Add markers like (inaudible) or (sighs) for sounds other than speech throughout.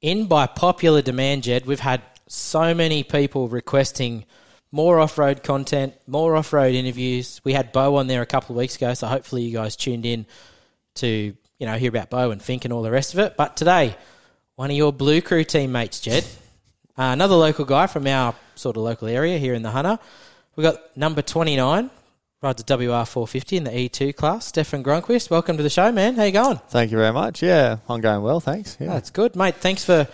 in by popular demand, Jed, we've had so many people requesting more off road content, more off road interviews. We had Bo on there a couple of weeks ago, so hopefully you guys tuned in to you know hear about Bo and Fink and all the rest of it. But today, one of your Blue Crew teammates, Jed, uh, another local guy from our sort of local area here in the Hunter. We got number twenty nine. Rides a WR four fifty in the E two class. Stefan Gronquist, welcome to the show, man. How you going? Thank you very much. Yeah, I'm going well, thanks. Yeah. That's good, mate. Thanks for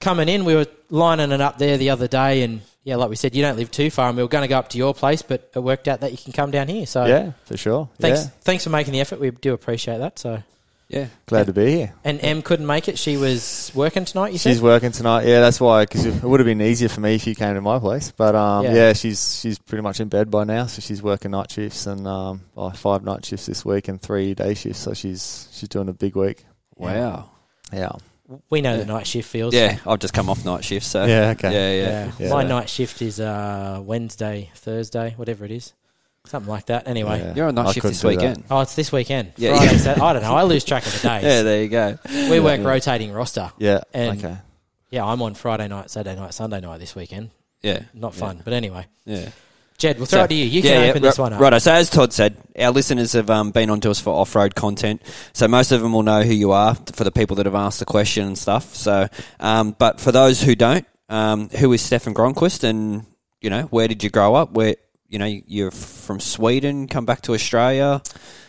coming in. We were lining it up there the other day, and yeah, like we said, you don't live too far, and we were going to go up to your place, but it worked out that you can come down here. So yeah, for sure. thanks, Yeah. thanks for making the effort. We do appreciate that. So, Yeah. Glad to be here. and Em couldn't make it. She was working tonight. You said. She's working tonight. Yeah, that's why. Because it would have been easier for me if you came to my place. But um, Yeah. yeah. she's she's pretty much in bed by now. So she's working night shifts and um, oh, five night shifts this week and three day shifts. So she's she's doing a big week. Wow. Yeah. we know the night shift feels. Yeah, I've just come off night shift, so Yeah, okay. yeah, Yeah. yeah. Yeah. My night shift is uh, Wednesday, Thursday, whatever it is, something like that. Anyway. Yeah. You're on night I shift couldn't this do that. weekend. Oh, it's this weekend. Yeah, Friday, yeah. Sat- I don't know. I lose track of the (laughs) days. Yeah, there you go. we work rotating roster. Yeah. And- okay. Yeah, I'm on Friday night, Saturday night, Sunday night this weekend. Yeah, Not fun, but anyway. yeah. Jed, we'll throw So- it to you. You yeah, can open ri- this one up. Righto. So as Todd said, our listeners have um, been onto us for off-road content. So most of them will know who you are for the people that have asked the question and stuff. So, um, but for those who don't, um, who is Stefan Gronquist, and you know where did you grow up? Where you know you're from Sweden, come back to Australia.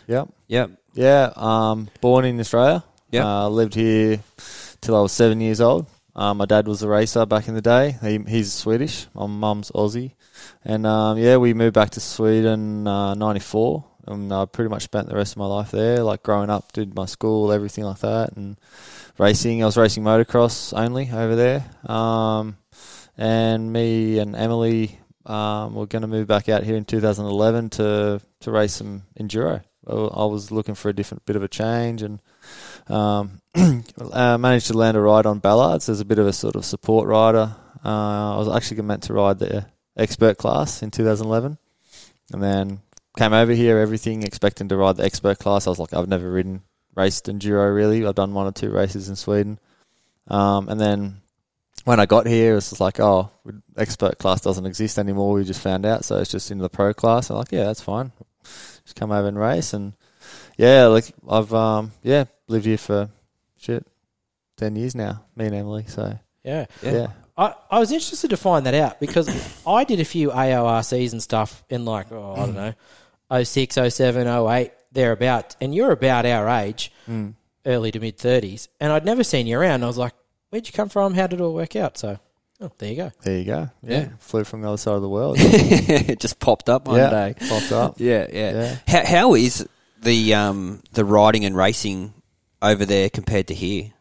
Yep. Yep. Yeah. Um, born in Australia. Yep. Uh, lived here till I was seven years old. Uh, my dad was a racer back in the day. He, he's Swedish. My mum's Aussie. And um, yeah, we moved back to Sweden uh, '94, and I pretty much spent the rest of my life there. Like growing up, did my school, everything like that, and racing. I was racing motocross only over there. Um, and me and Emily um, were going to move back out here in 2011 to to race some enduro. I was looking for a different bit of a change and um, (clears throat) managed to land a ride on Ballards as a bit of a sort of support rider. Uh, I was actually meant to ride the expert class in 2011, and then came over here, everything expecting to ride the expert class. I was like, I've never ridden raced enduro really. I've done one or two races in Sweden, um, and then when I got here, it was like, oh, expert class doesn't exist anymore. We just found out, so it's just into the pro class. I'm like, yeah, that's fine. Just come over and race, and yeah, like I've um, yeah lived here for shit ten years now. Me and Emily, so Yeah. Yeah. yeah. I, I was interested to find that out because I did a few AORCs and stuff in like, oh, I don't know, 06, 07, 08, thereabouts. And you're about our age, Mm. early to mid 30s. And I'd never seen you around. I was like, where'd you come from? How did it all work out? So, oh, there you go. There you go. Yeah. Yeah. Flew from the other side of the world. (laughs) it just popped up one yeah. day. Popped up. (laughs) Yeah, yeah. Yeah. How, how is the um, the riding and racing over there compared to here?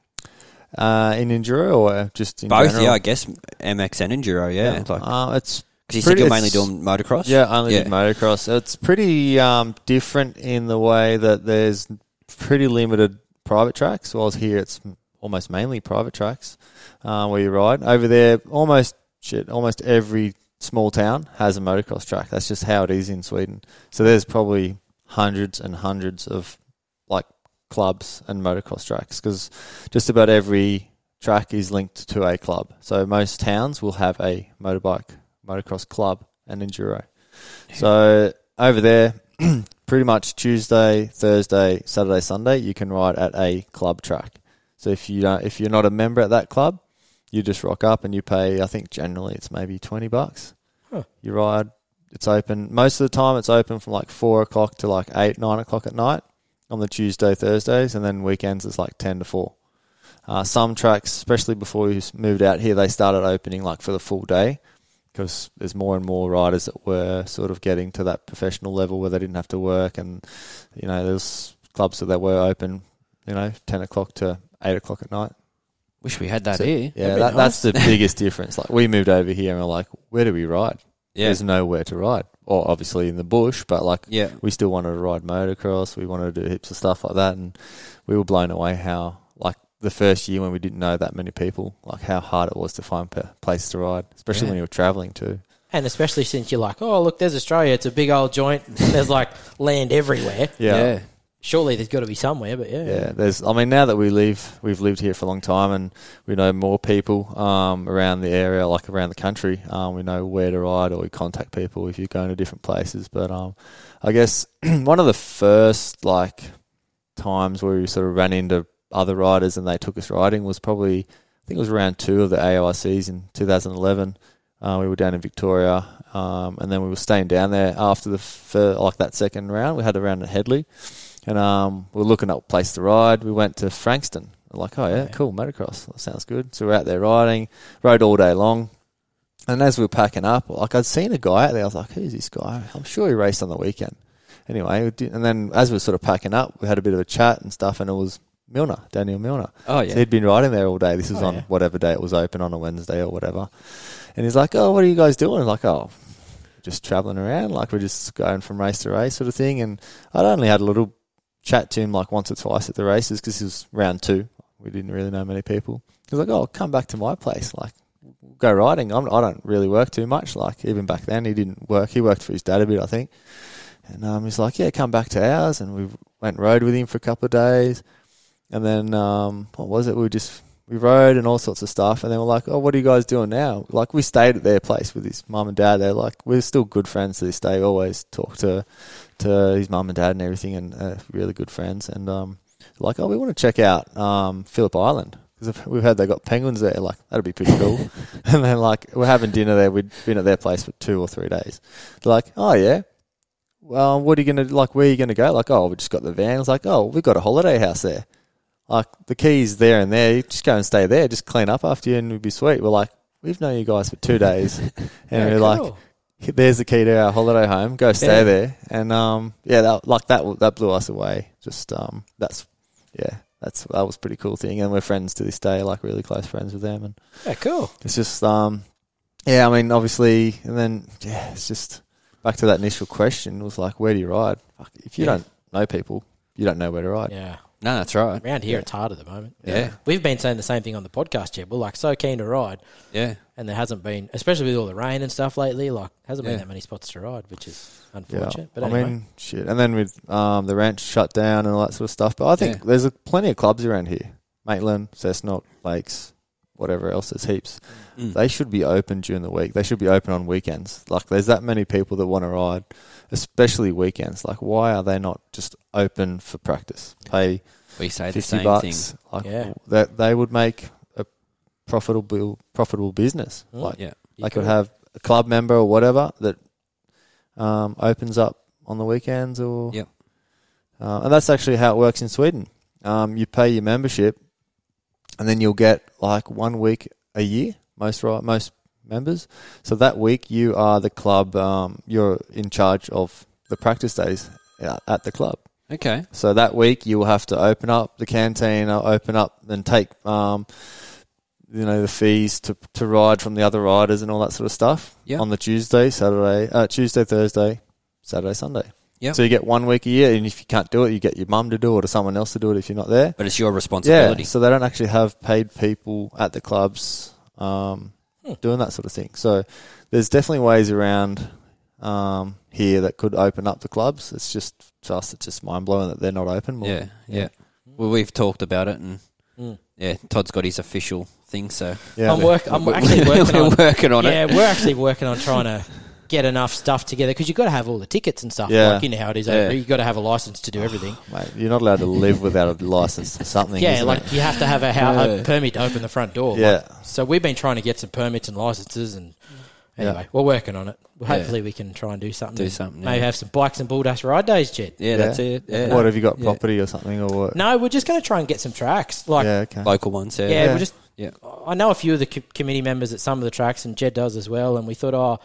Uh, in enduro or just in Both, general? yeah, I guess MX and enduro, yeah. Because Uh, it's you said you're mainly doing motocross. Yeah, only Yeah. did motocross. It's pretty um, different in the way that there's pretty limited private tracks. Whilst here, it's almost mainly private tracks uh, where you ride. Over there, almost shit, almost every small town has a motocross track. That's just how it is in Sweden. So there's probably hundreds and hundreds of like clubs and motocross tracks because just about every track is linked to a club. So most towns will have a motorbike motocross club and enduro. So over there, (clears throat) pretty much Tuesday, Thursday, Saturday, Sunday, you can ride at a club track. So if you don't, if you're not a member at that club, you just rock up and you pay. I think generally it's maybe twenty bucks. Huh. You ride. It's open most of the time. It's open from like four o'clock to like eight, nine o'clock at night on the Tuesday, Thursdays, and then weekends it's like ten to four. Uh, some tracks, especially before we moved out here, they started opening like for the full day because there's more and more riders that were sort of getting to that professional level where they didn't have to work, and you know there's clubs that they were open, you know, ten o'clock to eight o'clock at night. Wish we had that So- here. Yeah, that, nice. that's the (laughs) biggest difference. Like we moved over here and we're like, where do we ride? Yeah. There's nowhere to ride. Or obviously in the bush, but like Yeah. we still wanted to ride motocross. We wanted to do heaps of stuff like that, and we were blown away how like the first year when we didn't know that many people, like how hard it was to find a place to ride, especially Yeah. when you were traveling too. And especially since you're like, oh, look, there's Australia. It's a big old joint. (laughs) There's like land everywhere. Yeah, Surely there's got to be somewhere, but yeah. Yeah, there's. I mean, now that we live, we've lived here for a long time, and we know more people um, around the area, like around the country. Um, we know where to ride, or we contact people if you're going to different places. But um, I guess (clears throat) one of the first like times where we sort of ran into other riders and they took us riding was probably I think it was round two of the AORCs in 2011. Uh, we were down in Victoria, um, and then we were staying down there after the fir- like that second round. We had a round at Headley, and um, we were looking up a place to ride. We went to Frankston. We're like, oh yeah, Yeah. cool, motocross. That sounds good. So we're out there riding, rode all day long. And as we were packing up, like I'd seen a guy out there. I was like, who's this guy? I'm sure he raced on the weekend. Anyway, we did- and then as we were sort of packing up, we had a bit of a chat and stuff, and it was Milner, Daniel Milner. Oh So he'd been riding there all day. This was Oh, on yeah. whatever day it was open on a Wednesday or whatever. And he's like, "Oh, what are you guys doing?" I'm like, "Oh, just traveling around. Like we're just going from race to race, sort of thing." And I'd only had a little chat to him like once or twice at the races because it was round two. We didn't really know many people. He was like, "Oh, come back to my place. Like, go riding. I'm, I don't really work too much. Like even back then, he didn't work. He worked for his dad a bit, I think." And um, he's like, "Yeah, come back to ours." And we went rode with him for a couple of days. And then um, what was it? We were just we rode and all sorts of stuff. And then we're like, oh, what are you guys doing now? Like we stayed at their place with his mum and dad. They're like we're still good friends to this day. We always talk to to his mum and dad and everything, and uh, really good friends. And um, like, oh, we want to check out um, Phillip Island. Because we've heard they got penguins there, like that'd be pretty cool. (laughs) (laughs) and then like we're having dinner there. We'd been at their place for two or three days. They're like, oh yeah, well, what are you gonna like? Where are you gonna go? Like, oh, we just got the van. It's like, oh, we've got a holiday house there. Like the keys there and there. You just go and stay there. Just clean up after you, and it'd be sweet. We're like, we've known you guys for two days, (laughs) (laughs) and we're like, cool. there's the key to our holiday home. Go stay Yeah. there, and um, yeah, that like that that blew us away. Just um, that's yeah, that's that was a pretty cool thing, and we're friends to this day, like really close friends with them, and yeah, cool. it's just um, yeah, I mean, obviously, and then yeah, it's just back to that initial question was like, where do you ride? If you Yeah. don't know people, you don't know where to ride. Yeah. No, that's right. Around here, Yeah. it's hard at the moment. Yeah. We've been saying the same thing on the podcast, Jeb. We're like so keen to ride, Yeah. and there hasn't been, especially with all the rain and stuff lately, like, hasn't Yeah. been that many spots to ride, which is Yeah, unfortunate. But I mean, shit. And then with um, the ranch shut down and all that sort of stuff. But I think Yeah. there's a, plenty of clubs around here. Maitland, Cessnock, Lakes, whatever else. There's heaps. Mm. They should be open during the week. They should be open on weekends. Like, there's that many people that want to ride, especially weekends. Like, why are they not just open for practice? Pay we say the same bucks. thing. Like, Yeah. that they would make a profitable profitable business. Mm. Like, Yeah. You they could have a club member or whatever that um, opens up on the weekends or yeah. uh, and that's actually how it works in Sweden. Um, you pay your membership, and then you'll get like one week a year. Most ri- most members. So that week you are the club. Um, you're in charge of the practice days at- at the club. Okay. So that week you will have to open up the canteen, uh, open up and take, um, you know, the fees to to ride from the other riders and all that sort of stuff. Yeah. On the Tuesday, Saturday, uh, Tuesday, Thursday, Saturday, Sunday. Yeah. So you get one week a year, and if you can't do it, you get your mum to do it or someone else to do it if you're not there. But it's your responsibility. Yeah. So they don't actually have paid people at the clubs um, Hmm. doing that sort of thing. So there's definitely ways around um, here that could open up the clubs. It's just to us, it's just mind blowing that they're not open. more. Yeah, yeah. Well, we've talked about it, and Mm. yeah, Todd's got his official thing, so Yeah. I'm, work, I'm (laughs) actually working (laughs) we're on working on yeah, it. we're actually working on trying to get enough stuff together because you've got to have all the tickets and stuff. Yeah. Like, you know how it is. Yeah. You've got to have a license to do everything. (sighs) Mate, you're not allowed to live without a license for something. yeah, like it? you have to have a, hou- a permit to open the front door. Yeah. Like, so we've been trying to get some permits and licenses and anyway, Yeah. we're working on it. Yeah. Hopefully we can try and do something. Do something, Maybe have some bikes and bull dash ride days, Jed. Yeah, that's it. Yeah. What have you got? Yeah. Property or something or what? No, we're just going to try and get some tracks. Like, yeah, okay. Local ones, yeah. yeah, Yeah. we're just. Yeah. I know a few of the co- committee members at some of the tracks, and Jed does as well. And we thought, oh,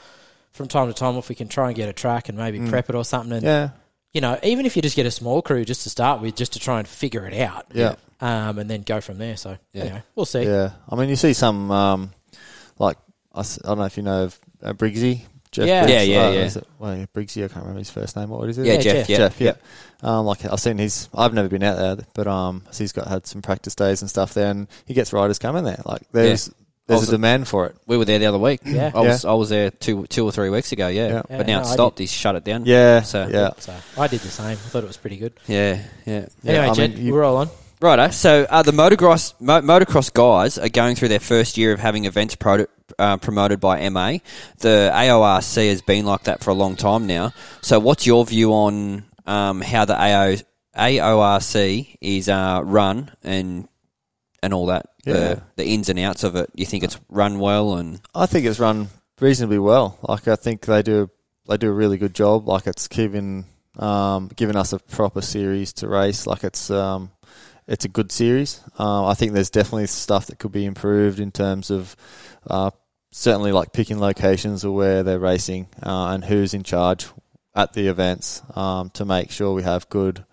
from time to time, if we can try and get a track and maybe Mm. prep it or something, and yeah, you know, even if you just get a small crew just to start with, just to try and figure it out, yeah, um, and then go from there. So Yeah. anyway, we'll see. yeah. I mean, you see some um, like I, s- I don't know if you know of uh, Briggsy. Jeff Yeah. Briggs, Yeah, yeah, uh, yeah. it- well, yeah, Briggsy. I can't remember his first name. Or what is it? Yeah, Yeah, Jeff, Jeff. yeah. Jeff, yeah. Um, like I've seen his. I've never been out there, but um, he's got had some practice days and stuff there, and he gets riders coming there. Like there's there's was- a demand for it. We were there the other week. Yeah. I was I was there two two or three weeks ago. Yeah, Yeah. Yeah, but now no, it's I stopped. did. He's shut it down. Yeah, So- yeah. So I did the same. I thought it was pretty good. yeah, yeah. Yeah, Anyway, I Jed, mean, you- we're all on. Righto. So uh, the motocross mo- motocross guys are going through their first year of having events pro- uh, promoted by MA. The AORC has been like that for a long time now. So what's your view on um, how the AO, AORC is uh, run and and all that? Yeah. The, the ins and outs of it. You think it's run well and I think it's run reasonably well. Like I think they do they do a really good job. Like it's giving um, giving us a proper series to race. Like it's um, it's a good series. Uh, I think there's definitely stuff that could be improved in terms of uh, certainly like picking locations or where they're racing uh, and who's in charge at the events um, to make sure we have good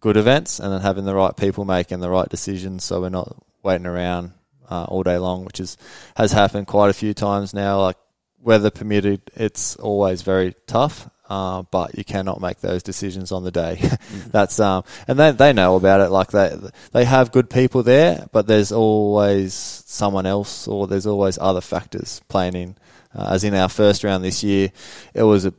good events and then having the right people making the right decisions so we're not waiting around uh, all day long, which is has happened quite a few times now. Like weather permitted, it's always very tough. Uh, but you cannot make those decisions on the day. (laughs) That's um, and they they know about it. Like they they have good people there, but there's always someone else, or there's always other factors playing in. Uh, as in our first round this year, it was a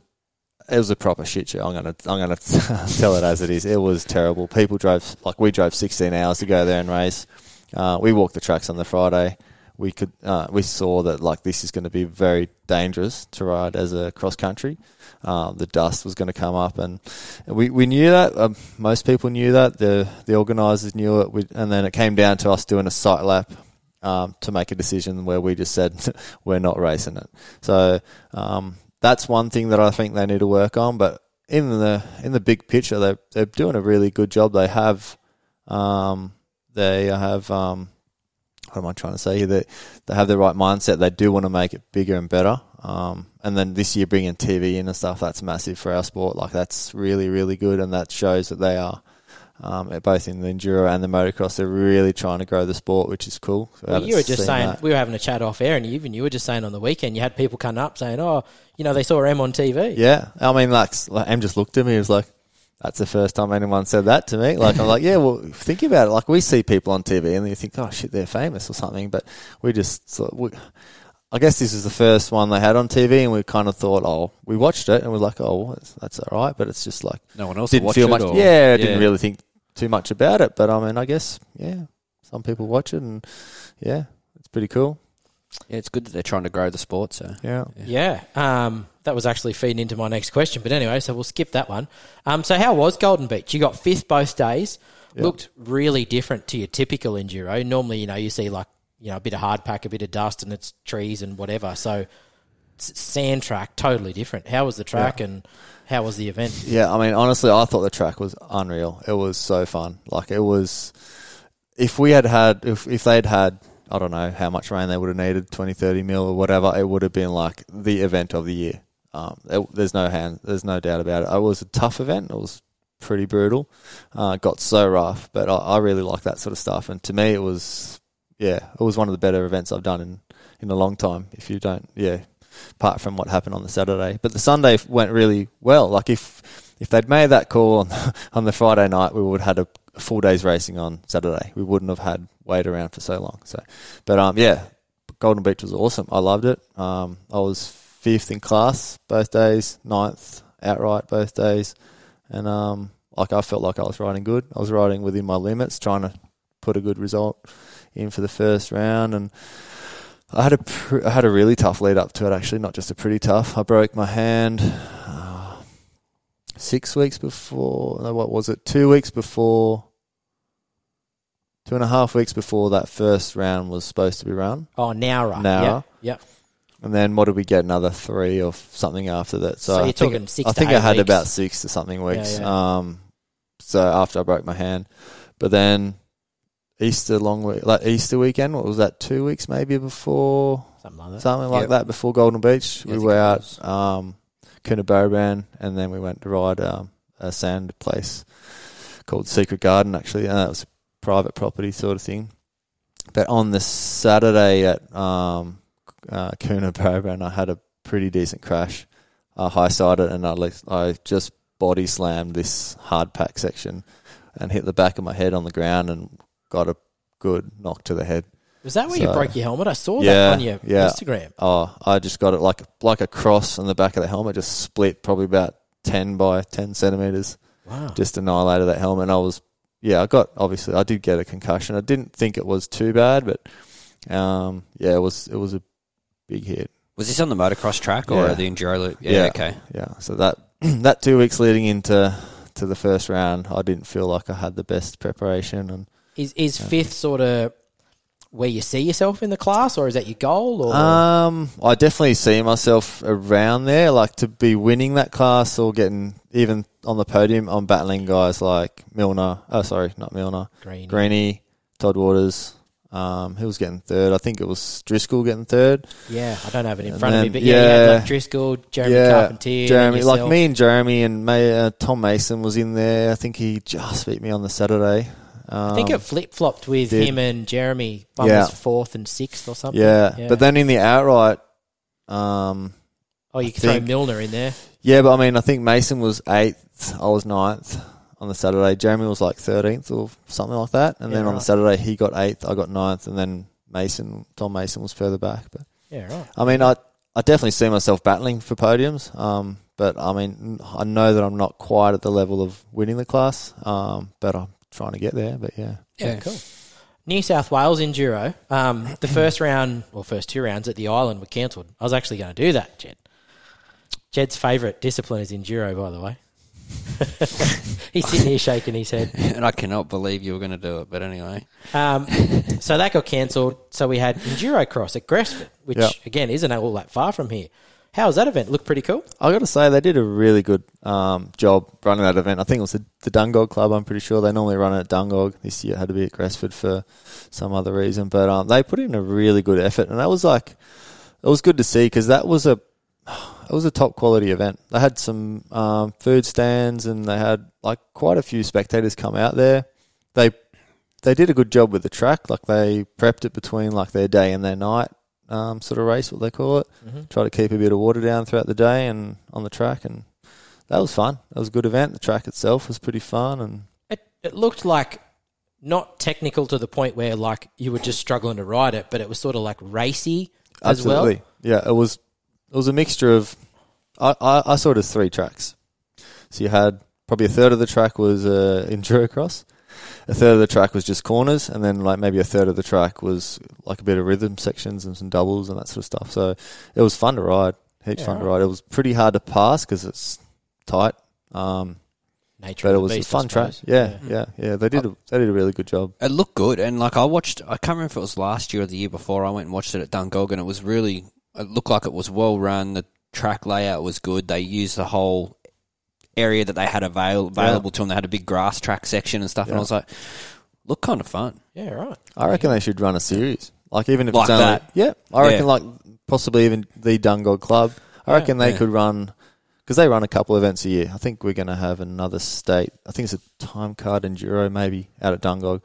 it was a proper shit show. I'm gonna I'm gonna (laughs) tell it as it is. It was terrible. People drove like we drove 16 hours to go there and race. Uh, we walked the tracks on the Friday. We could uh, we saw that like this is going to be very dangerous to ride as a cross country. Uh, the dust was going to come up, and we we knew that. Um, most people knew that. The the organisers knew it. We, and then it came down to us doing a site lap um, to make a decision where we just said (laughs) we're not racing it. So um, that's one thing that I think they need to work on. But in the in the big picture, they they're doing a really good job. They have um, they have um, what am I trying to say here? They they have the right mindset. They do want to make it bigger and better. Um, and then this year bringing TV in and stuff that's massive for our sport. Like that's really really good, and that shows that they are. Um, both in the enduro and the motocross, they're really trying to grow the sport, which is cool. I Well, you were just saying that. we were having a chat off air, and even you were just saying on the weekend you had people come up saying, "Oh, you know, they saw Em on TV." Yeah, I mean, like, like Em just looked at me. and was like, "That's the first time anyone said that to me." Like, I'm like, "Yeah, well, think about it. Like, we see people on TV, and you think, oh shit, they're famous or something." But we just, sort of, we, I guess this is the first one they had on TV, and we kind of thought, "Oh, we watched it, and we're like, oh, that's, that's all right." But it's just like no one else didn't feel it much. or- yeah, I didn't really think too much about it. But I mean, I guess yeah, some people watch it, and yeah, it's pretty cool. Yeah, it's good that they're trying to grow the sport. So Yeah. Yeah, um, that was actually feeding into my next question. But anyway, so we'll skip that one. Um, so how was Golden Beach? You got fifth both days. Yeah. Looked really different to your typical enduro. Normally, you know, you see like you know a bit of hard pack, a bit of dust, and it's trees and whatever. So sand track, totally different. How was the track and how was the event? Yeah, I mean, honestly, I thought the track was unreal. It was so fun. Like it was. If we had had, if if they'd had, I don't know how much rain they would have needed, 20, 30 mil or whatever, it would have been like the event of the year. Um, it, there's no hand, there's no doubt about it. It was a tough event. It was pretty brutal. Uh, got so rough, but I, I really like that sort of stuff. And to me, it was, yeah, it was one of the better events I've done in in a long time. If you don't, yeah, apart from what happened on the Saturday. But the Sunday went really well. Like if if they'd made that call on (laughs) on the Friday night, we would have had a full day's racing on Saturday. We wouldn't have had wait around for so long. So, but um, yeah, Golden Beach was awesome. I loved it. Um, I was fifth in class both days, ninth outright both days, and um, like I felt like I was riding good. I was riding within my limits, trying to put a good result in for the first round and. I had a pr- I had a really tough lead up to it actually, not just a pretty tough. I broke my hand six weeks before. No, what was it? Two weeks before. Two and a half weeks before that first round was supposed to be run, Oh, now Nowra. Nowra. Yeah. Yep. and then what did we get? Another three or something after that. So, So I you're think, talking six I think I had weeks. about six to something weeks. yeah. Um, so after I broke my hand, but then Easter long week, like Easter weekend. What was that? Two weeks maybe before Something like that. something like Yep. that before Golden Beach. Yeah, we were out um, Coonabarabran, and then we went to ride um, a sand place called Secret Garden. Actually, and that was private property sort of thing. But on the Saturday at um, uh, Coonabarabran, I had a pretty decent crash. I high sided and I I just body slammed this hard pack section and hit the back of my head on the ground and got a good knock to the head. Was that where you broke your helmet? I saw Yeah, that on your yeah. Instagram. Oh, I just got it like like a cross on the back of the helmet, just split probably about ten by ten centimeters. Wow. Just annihilated that helmet. And I was, yeah, I got obviously I did get a concussion. I didn't think it was too bad, but um, yeah, it was it was a big hit. Was this on the motocross track or Yeah. the enduro loop? Yeah, okay. Yeah, so that (clears throat) that two weeks leading into to the first round, I didn't feel like I had the best preparation, and Is is fifth sort of where you see yourself in the class, or is that your goal? Or um, I definitely see myself around there, like to be winning that class or getting even on the podium. I'm battling guys like Milner. Oh, sorry, not Milner. green? Greeny, Todd Waters. Um, who was getting third? I think it was Driscoll getting third. Yeah, I don't have it in And front of me, but yeah, yeah. like Driscoll, Jeremy yeah, Carpentier, Jeremy, like me and Jeremy and May, uh, Tom Mason was in there. I think he just beat me on the Saturday. Um, I think it flip flopped with did. him and Jeremy. One Yeah. was fourth and sixth or something. yeah. Yeah. but then in the outright, um, oh, you I could throw Milner in there. yeah, but I mean, I think Mason was eighth. I was ninth on the Saturday. Jeremy was like thirteenth or something like that. And Yeah, then on the. Saturday, he got eighth. I got ninth, and then Mason, Tom Mason, was further back. But Yeah, right. I mean, I I definitely see myself battling for podiums. Um, but I mean, I know that I'm not quite at the level of winning the class. Um, but I'm trying to get there. But yeah, Yeah, cool. New South Wales Enduro. Um, the first round, or first two rounds at the island were cancelled. I was actually going to do that, Jed. Jed's favourite discipline is Enduro, by the way. (laughs) He's sitting here shaking his head. (laughs) And I cannot believe you were going to do it, but anyway. Um, so that got cancelled. So we had Enduro Cross at Gresford, which, Yep. again, isn't all that far from here. How was that event? Look pretty cool. I got to say they did a really good um, job running that event. I think it was the, the Dungog Club. I'm pretty sure they normally run it at Dungog. This year it had to be at Gresford for some other reason, but um, they put in a really good effort, and that was like it was good to see because that was a it was a top quality event. They had some um, food stands and they had like quite a few spectators come out there. They they did a good job with the track. Like they prepped it between like their day and their night um, sort of race, what they call it try to keep a bit of water down throughout the day and on the track and that was fun. That was a good event. The track itself was pretty fun and It, it looked like not technical to the point where like you were just struggling to ride it, but it was sort of like racy as absolutely. well. Yeah, it was it was a mixture of I, I, I saw it as three tracks. So you had probably a third of the track was uh, enduro cross, a third of the track was just corners, and then like maybe a third of the track was like a bit of rhythm sections and some doubles and that sort of stuff. So it was fun to ride, heaps Yeah, fun to ride. It was pretty hard to pass because it's tight. Um, Nature but it was beast, a I fun track. suppose. Yeah, yeah, yeah. They did a, they did a really good job. It looked good, and like I watched, I can't remember if it was last year or the year before. I went and watched it at Dungog, and it was really, it looked like it was well run. The track layout was good. They used the whole area that they had avail- available to them. They had a big grass track section and stuff, and I was like, look kind of fun. Yeah, right. I reckon they should run a series, like even if Like it's only that? yeah. I Yeah. reckon like possibly even the Dungog Club. I Yeah. reckon they Yeah. could run because they run a couple events a year. I think we're going to have another state. I think it's a time card enduro maybe out at Dungog,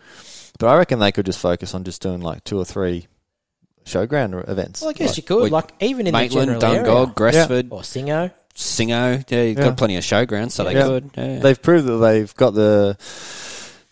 but I reckon they could just focus on just doing like two or three showground events. Well, I guess Like, you could. Like even in Maitland, the general Dungog, area. Gresford, or Singo. Singo. Yeah, you've Yeah. got plenty of showgrounds, so they Yeah. could. Yeah. they've proved that they've got the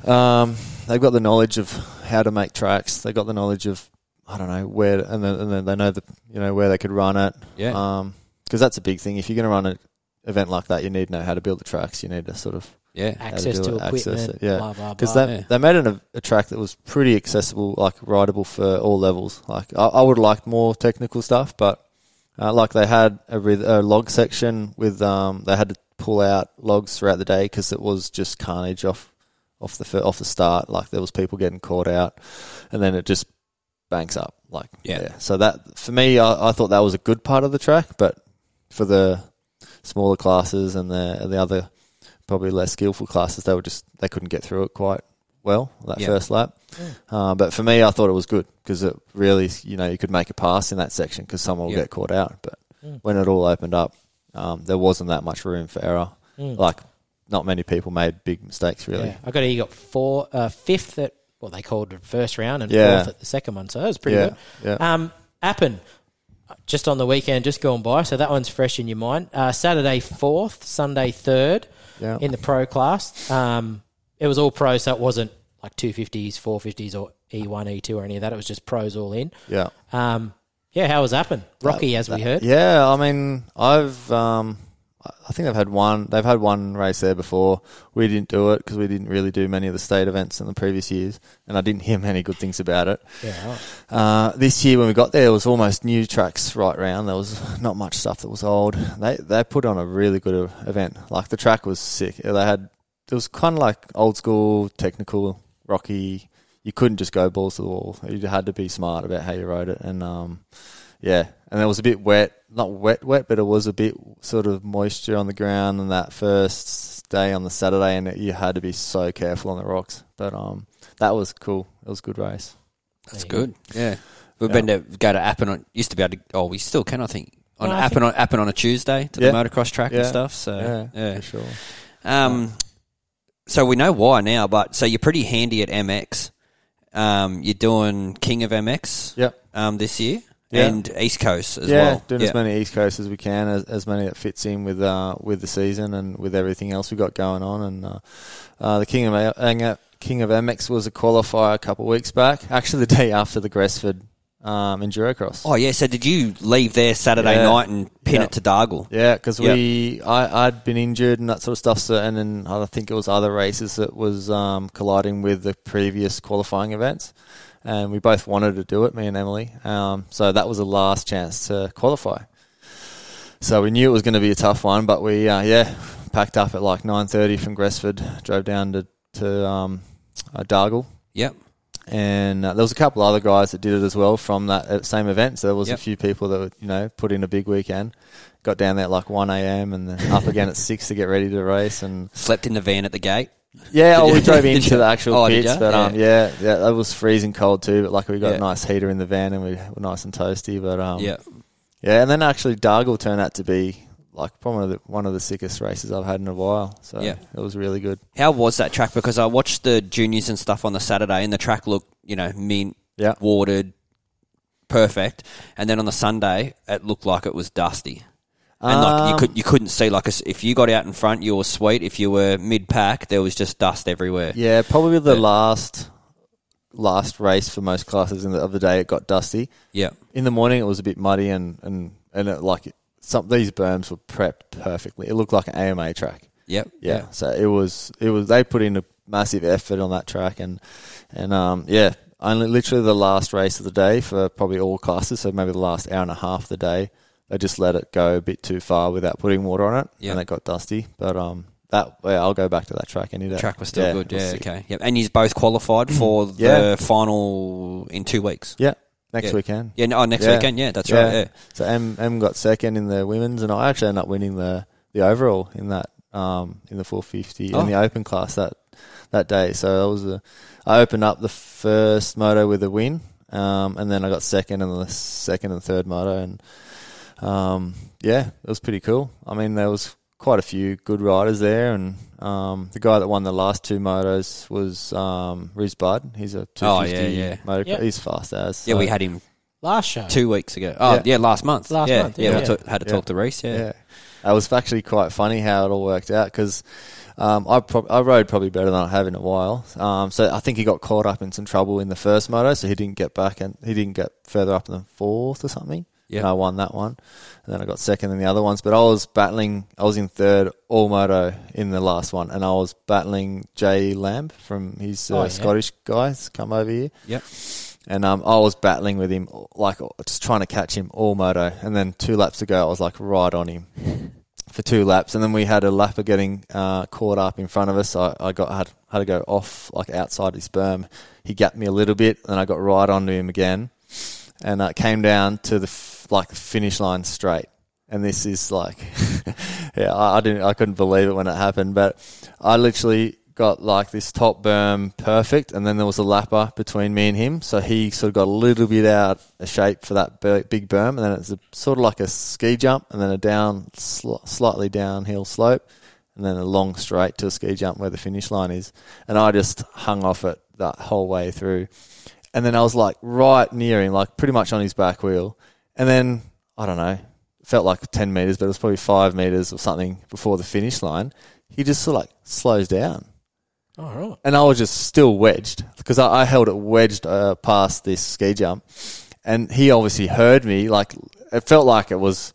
um, they've got the knowledge of how to make tracks. They've got the knowledge of I don't know where, and then, and then they know the you know where they could run it. yeah. Um 'cause because that's a big thing. If you're going to run an event like that, you need to know how to build the tracks. You need to sort of yeah. Access do to it, access equipment. it, yeah. Blah blah because they Yeah. they made it a, a track that was pretty accessible, like rideable for all levels. Like I, I would have liked more technical stuff, but uh, like they had a, a log section with um they had to pull out logs throughout the day because it was just carnage off off the off the start. Like there was people getting caught out, and then it just banks up. Like Yeah. So that for me, I, I thought that was a good part of the track, but for the smaller classes and the and the other probably less skillful classes, they were just they couldn't get through it quite well that Yeah. first lap. Uh, but for me, I thought it was good because it really, you know, you could make a pass in that section because someone will Yeah. get caught out. But Mm. when it all opened up, um, there wasn't that much room for error. Mm. Like, not many people made big mistakes really. Yeah. I got you got four, uh, fifth at what they called the first round and Yeah. fourth at the second one. So that was pretty Yeah, good. yeah. Um, Appin, just on the weekend, just gone by. So that one's fresh in your mind. Uh, Saturday fourth, Sunday third Yeah. in the pro class. Um, it was all pro, so it wasn't like two fifties, four fifties, or E1, E2 or any of that. It was just pros all in. Yeah. Um, yeah, how was Appin? Rocky, as we heard. Yeah, I mean, I've um, I think they've had one. They've had one race there before. We didn't do it because we didn't really do many of the state events in the previous years, and I didn't (laughs) hear many good things about it. Yeah, right. Uh, this year when we got there, it was almost new tracks right round. There was not much stuff that was old. They they put on a really good event. Like the track was sick. They had it was kind of like old school, technical, rocky. You couldn't just go balls to the wall. You had to be smart about how you rode it, and um, yeah, and it was a bit wet, not wet, wet, but it was a bit sort of moisture on the ground on that first day on the Saturday, and it, you had to be so careful on the rocks. But um, that was cool. It was a good race. That's There you good. Yeah. We've Yeah. been to go to Appin on used to be able to oh we still can I think. On No, I Appin on Appin on a Tuesday to Yeah. the motocross track and stuff. So yeah, yeah. for sure. Um, so we know why now, but so you're pretty handy at MX. Um, you're doing King of MX Yep. um, this year Yeah. and East Coast as yeah, well. doing yeah. as many East Coast as we can, as, as many that fits in with uh, with the season and with everything else we've got going on. And uh, uh, the King of King of MX was a qualifier a couple of weeks back, actually the day after the Gresford um, Endurocross. Oh yeah. So did you leave there Saturday Yeah. night and pin Yeah. it to Dargle? Yeah, because Yep. we I I'd been injured and that sort of stuff. So and then I think it was other races that was um, colliding with the previous qualifying events, and we both wanted to do it, me and Emily. Um, so that was the last chance to qualify. So we knew it was going to be a tough one, but we uh, yeah packed up at like nine thirty from Gresford, drove down to to um, uh, Dargle, Yep. And uh, there was a couple other guys that did it as well from that uh, same event. So there was Yep. a few people that would, you know put in a big weekend. Got down there at like one a.m. and then up again at (laughs) six to get ready to race. And Slept in the van at the gate. yeah, oh, we drove (laughs) into the actual Oh, pits, but um, Yeah. yeah, yeah, it was freezing cold too. But luckily we got Yeah. a nice heater in the van and we were nice and toasty. But um, yeah. yeah, and then actually Dargle turned out to be like probably the, one of the sickest races I've had in a while. So Yeah. it was really good. How was that track? Because I watched the juniors and stuff on the Saturday, and the track looked, you know, mint, Yeah. watered, perfect. And then on the Sunday, it looked like it was dusty, and like you Um, could you couldn't see like a if you got out in front, you were sweet. If you were mid pack, there was just dust everywhere. Yeah, probably the Yeah. last last race for most classes in the, of the day. It got dusty. Yeah, In the morning, it was a bit muddy and and and it, like some these berms were prepped perfectly. It looked like an AMA track. yep, Yeah, so it was it was they put in a massive effort on that track and and um yeah, only literally the last race of the day for probably all classes. So maybe the last hour and a half of the day, they just let it go a bit too far without putting water on it, Yeah. and it got dusty. But um that yeah, I'll go back to that track any day. The track was still good. it was Yeah, okay. Yep. And you both qualified (clears throat) for the final in two weeks. Yeah, next Yeah. weekend. Yeah, no, oh, next Yeah. weekend. Yeah, that's Yeah. right. Yeah. So M M got second in the women's, and I actually ended up winning the the overall in that um in the 450 Oh. in the open class that that day. So that was a I opened up the first moto with a win, um, and then I got second in the second and third moto, and um, yeah, it was pretty cool. I mean, there was quite a few good riders there, and um, the guy that won the last two motos was um, Rhys Budd. He's a 250 Oh, yeah, yeah. moto. Yep. He's fast as. Yeah, we had him Last show. two weeks ago. Oh, yeah, Yeah. last month. Last yeah, month, Yeah, yeah. we took- had to Yeah. talk to Rhys. Yeah. Yeah. It was actually quite funny how it all worked out because um, I prob- I rode probably better than I have in a while. Um, so I think he got caught up in some trouble in the first moto, so he didn't get back and he didn't get further up than fourth or something. Yeah. And I won that one, and then I got second in the other ones. But I was battling. I was in third all moto in the last one, and I was battling Jay Lamb from his uh, Oh, yeah. Scottish guys come over here. Yep. And um, I was battling with him, like just trying to catch him all moto. And then two laps ago, I was like right on him (laughs) for two laps. And then we had a lapper getting uh, caught up in front of us. I, I got had had to go off like outside his berm. He gapped me a little bit, and I got right onto him again, and uh, came down to the f- like the finish line straight. And this is like, (laughs) yeah, I, I didn't, I couldn't believe it when it happened. But I literally got like this top berm perfect, and then there was a lapper between me and him, so he sort of got a little bit out of shape for that big berm, and then it's sort of like a ski jump, and then a down, sl- slightly downhill slope, and then a long straight to a ski jump where the finish line is, and I just hung off it that whole way through, and then I was like right near him, like pretty much on his back wheel, and then I don't know, felt like ten meters, but it was probably five meters or something before the finish line. He just sort of like slows down. All right. and I was just still wedged because I, I held it wedged uh, past this ski jump, and he obviously heard me. Like it felt like it was,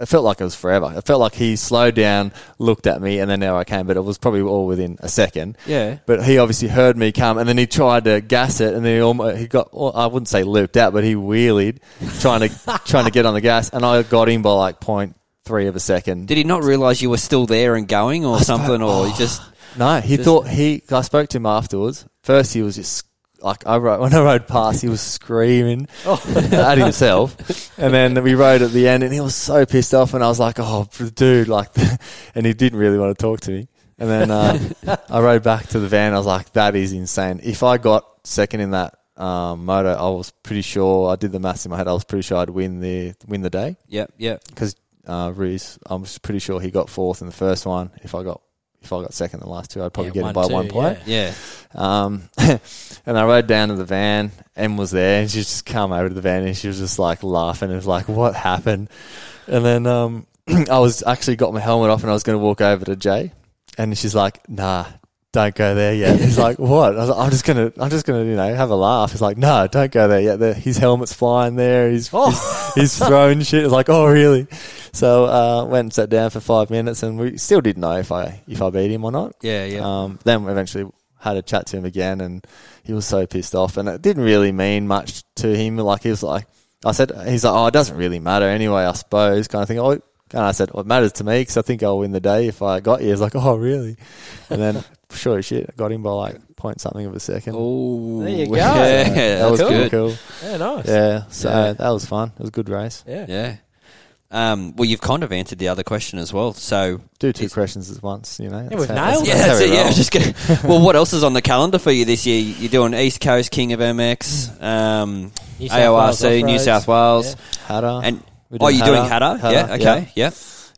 it felt like it was forever. It felt like he slowed down, looked at me, and then now I came. But it was probably all within a second. Yeah. But he obviously heard me come, and then he tried to gas it, and then he almost he got well, I wouldn't say looped out, but he wheelied, trying to (laughs) trying to get on the gas, and I got him by like point three of a second. Did he not realise you were still there and going or something, or he oh. just No, he Just- thought he. I spoke to him afterwards. First, he was just like I rode (laughs) when I rode past, he was screaming (laughs) at himself, and then we rode at the end, and he was so pissed off, and I was like, "Oh, dude!" Like, (laughs) and he didn't really want to talk to me. And then uh, I rode back to the van. I was like, "That is insane." If I got second in that um, moto, I was pretty sure. I did the maths in my head. I was pretty sure I'd win the win the day Yeah, yeah. because uh, Rhys, I'm pretty sure he got fourth in the first one. If I got if I got second in the last two, I'd probably Yeah, get him by two, one point. Yeah. Um, (laughs) and I rode down to the van. Em was there, and she just come over to the van, and she was just like laughing. It was like, "What happened?" And then um, (clears throat) I was actually got my helmet off, and I was going to walk over to Jay, and she's like, "Nah." Don't go there yet. He's (laughs) like, "What?" I was like, "I'm just gonna, I'm just gonna, you know, have a laugh." He's like, "No, don't go there yet." The, his helmet's flying there. He's, he's, he's throwing shit. It's like, "Oh, really?" So uh, went and sat down for five minutes, and we still didn't know if I if I beat him or not. Yeah, yeah. Um, then eventually had a chat to him again, and he was so pissed off, and it didn't really mean much to him. Like he was like, I said, he's like, oh, it doesn't really matter anyway, I suppose, kind of thing. Oh, and I said, well, it matters to me because I think I'll win the day if I got you. He's like, oh, really? And then sure as shit, I got him by like point something of a second. Oh, There you (laughs) go. Yeah, So that was that's pretty good. cool. Yeah, nice. Yeah, so Yeah. that was fun. It was a good race. Yeah. Yeah. Um, well, you've kind of answered the other question as well. So Do two questions at once, you know. we've how- nailed yeah, That's that's it. Yeah, I roll. was just gonna. (laughs) well, what else is on the calendar for you this year? You're doing East Coast King of MX, um, New South Wales AORC, New. South Wales, Hattah. and We're oh, you're doing Hattah. Hattah? Yeah. Okay. Yeah. Yeah,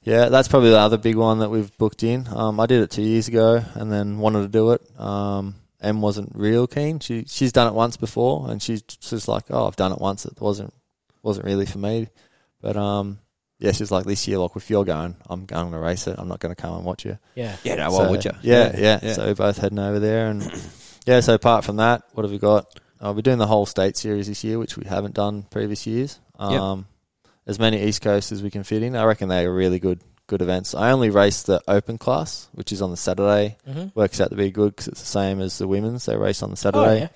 that's probably the other big one that we've booked in. Um, I did it two years ago and then wanted to do it. Um, Em wasn't real keen. She she's done it once before and she's just like, oh, I've done it once. It wasn't wasn't really for me. But um, yeah, she's like this year. Like if you're going, I'm going to race it. I'm not going to come and watch you. Yeah. Yeah. No, So, why would you? Yeah, yeah, So we're both heading over there, and yeah. So apart from that, what have we got? Uh, we're doing the whole state series this year, which we haven't done previous years. Yep. As many East Coast as we can fit in. I reckon they are really good, good events. I only race the open class, which is on the Saturday. Mm-hmm. Works out to be good because it's the same as the women's. They race on the Oh, Saturday, yeah.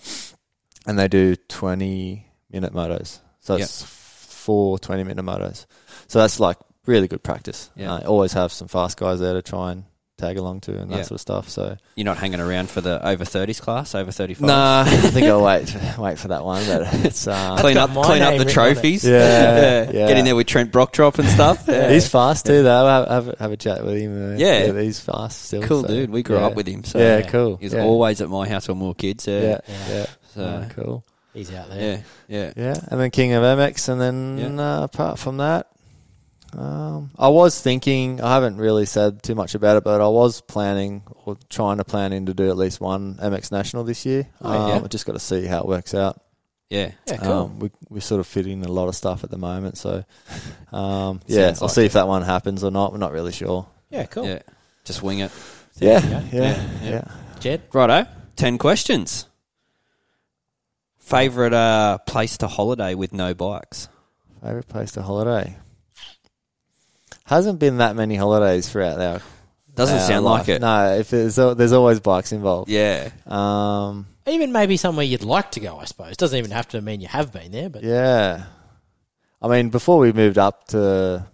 and they do twenty minute motos. So Yep. it's four 20 minute motos. So that's like really good practice. Yeah. Uh, always have some fast guys there to try and tag along to and that Yeah. sort of stuff. So You're not hanging around for the over 30s class, over 35. Nah, (laughs) I think I'll wait (laughs) wait for that one. But it's uh, Clean up, clean up the written on it. trophies. (laughs) Yeah, yeah. Get in there with Trent Brockdrop and stuff. Yeah. he's fast too. Though have have, a- have a chat with him. uh, Yeah. he's fast still. cool so, dude. We grew yeah. up with him. So yeah, Yeah. cool. He's yeah. always at my house when we were kids. Yeah. yeah, Yeah. yeah. So, Oh, cool. He's out there. yeah. Yeah. Yeah, and then King of MX, and then uh, apart from that, um, I was thinking. I haven't really said too much about it, but I was planning or trying to plan in to do at least one MX National this year. Oh, um, yeah. I just got to see how it works out. Yeah. Yeah, cool. Um, we we sort of fit in a lot of stuff at the moment, so (laughs) um, yeah, I'll like see if that one happens or not. We're not really sure. yeah, cool. Yeah. Just wing it. Yeah, yeah, yeah, Yeah, yeah. Jed? Righto. 10 questions. Favorite uh, place to holiday with no bikes? Favorite place to holiday? Hasn't been that many holidays throughout our. Doesn't our sound life. like it. No, if there's there's always bikes involved. Yeah. Um, Even maybe somewhere you'd like to go, I suppose. Doesn't even have to mean you have been there, but yeah. I mean, before we moved up to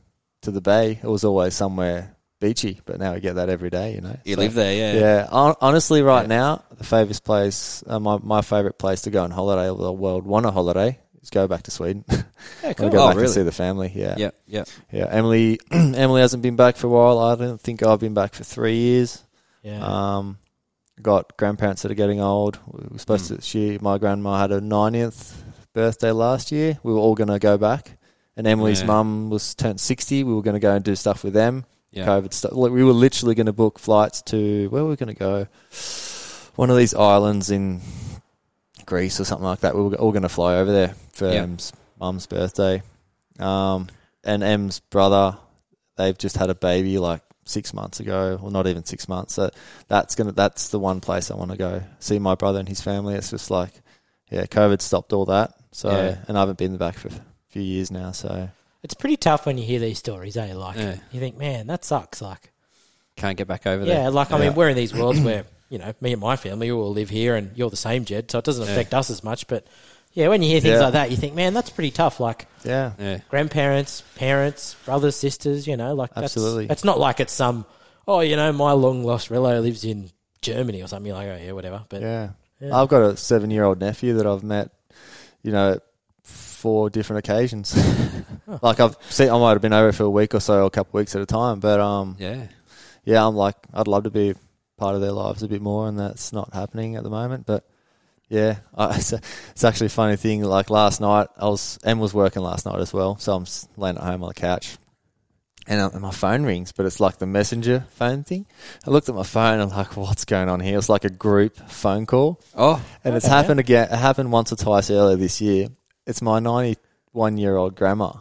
to the bay, it was always somewhere beachy, but now we get that every day. You know, You So- live there, yeah. Yeah, hon- honestly, right Yeah. now, the favourite place, uh, my my favourite place to go on holiday, the world want a holiday, is go back to Sweden. (laughs) yeah, cool. go Oh, back really? and see the family. Yeah, Yeah, yeah. yeah. Emily, (clears throat) Emily hasn't been back for a while. I don't think I've been back for three years. Yeah. Um, got grandparents that are getting old. We were supposed Mm. to. She, my grandma, had her ninetieth birthday last year. We were all going to go back, and Emily's Yeah. mum was turned sixty. We were going to go and do stuff with them. Yeah. COVID stuff. We were literally going to book flights to where were we going to go? One of these islands in Greece or something like that. We were all going to fly over there for Yeah. Em's mum's birthday. Um, and Em's brother, they've just had a baby like six months ago, or not even six months. So that's gonna that's the one place I want to go see my brother and his family. It's just like, yeah, COVID stopped all that. So Yeah. and I haven't been back for a few years now. So It's pretty tough when you hear these stories, eh? Like Yeah. you think, man, that sucks. Like Can't get back over yeah, there. like I Yeah. mean, we're in these worlds where (clears throat) you know me and my family all live here, and you're the same, Jed, so it doesn't Yeah. affect us as much. But yeah, when you hear things Yeah. like that, you think, man, that's pretty tough. Like yeah, Yeah. grandparents, parents, brothers, sisters, you know, like that's, Absolutely. It's not like it's some, oh, you know, my long lost relative lives in Germany or something. You're like, oh yeah, whatever. But yeah. yeah. I've got a seven year old nephew that I've met, you know, four different occasions. (laughs) like I've seen, I might have been over for a week or so, or a couple of weeks at a time. But um, Yeah. yeah, I'm like, I'd love to be part of their lives a bit more, and that's not happening at the moment. But yeah, I, (laughs) it's, a, it's actually a funny thing. Like last night, I was Em was working last night as well, so I'm laying at home on the couch, and, uh, and my phone rings, but it's like the messenger phone thing. I looked at my phone, and I'm like, what's going on here? It's like a group phone call. Oh. And it's happened again. It happened once or twice earlier this year. It's my 91 year old grandma.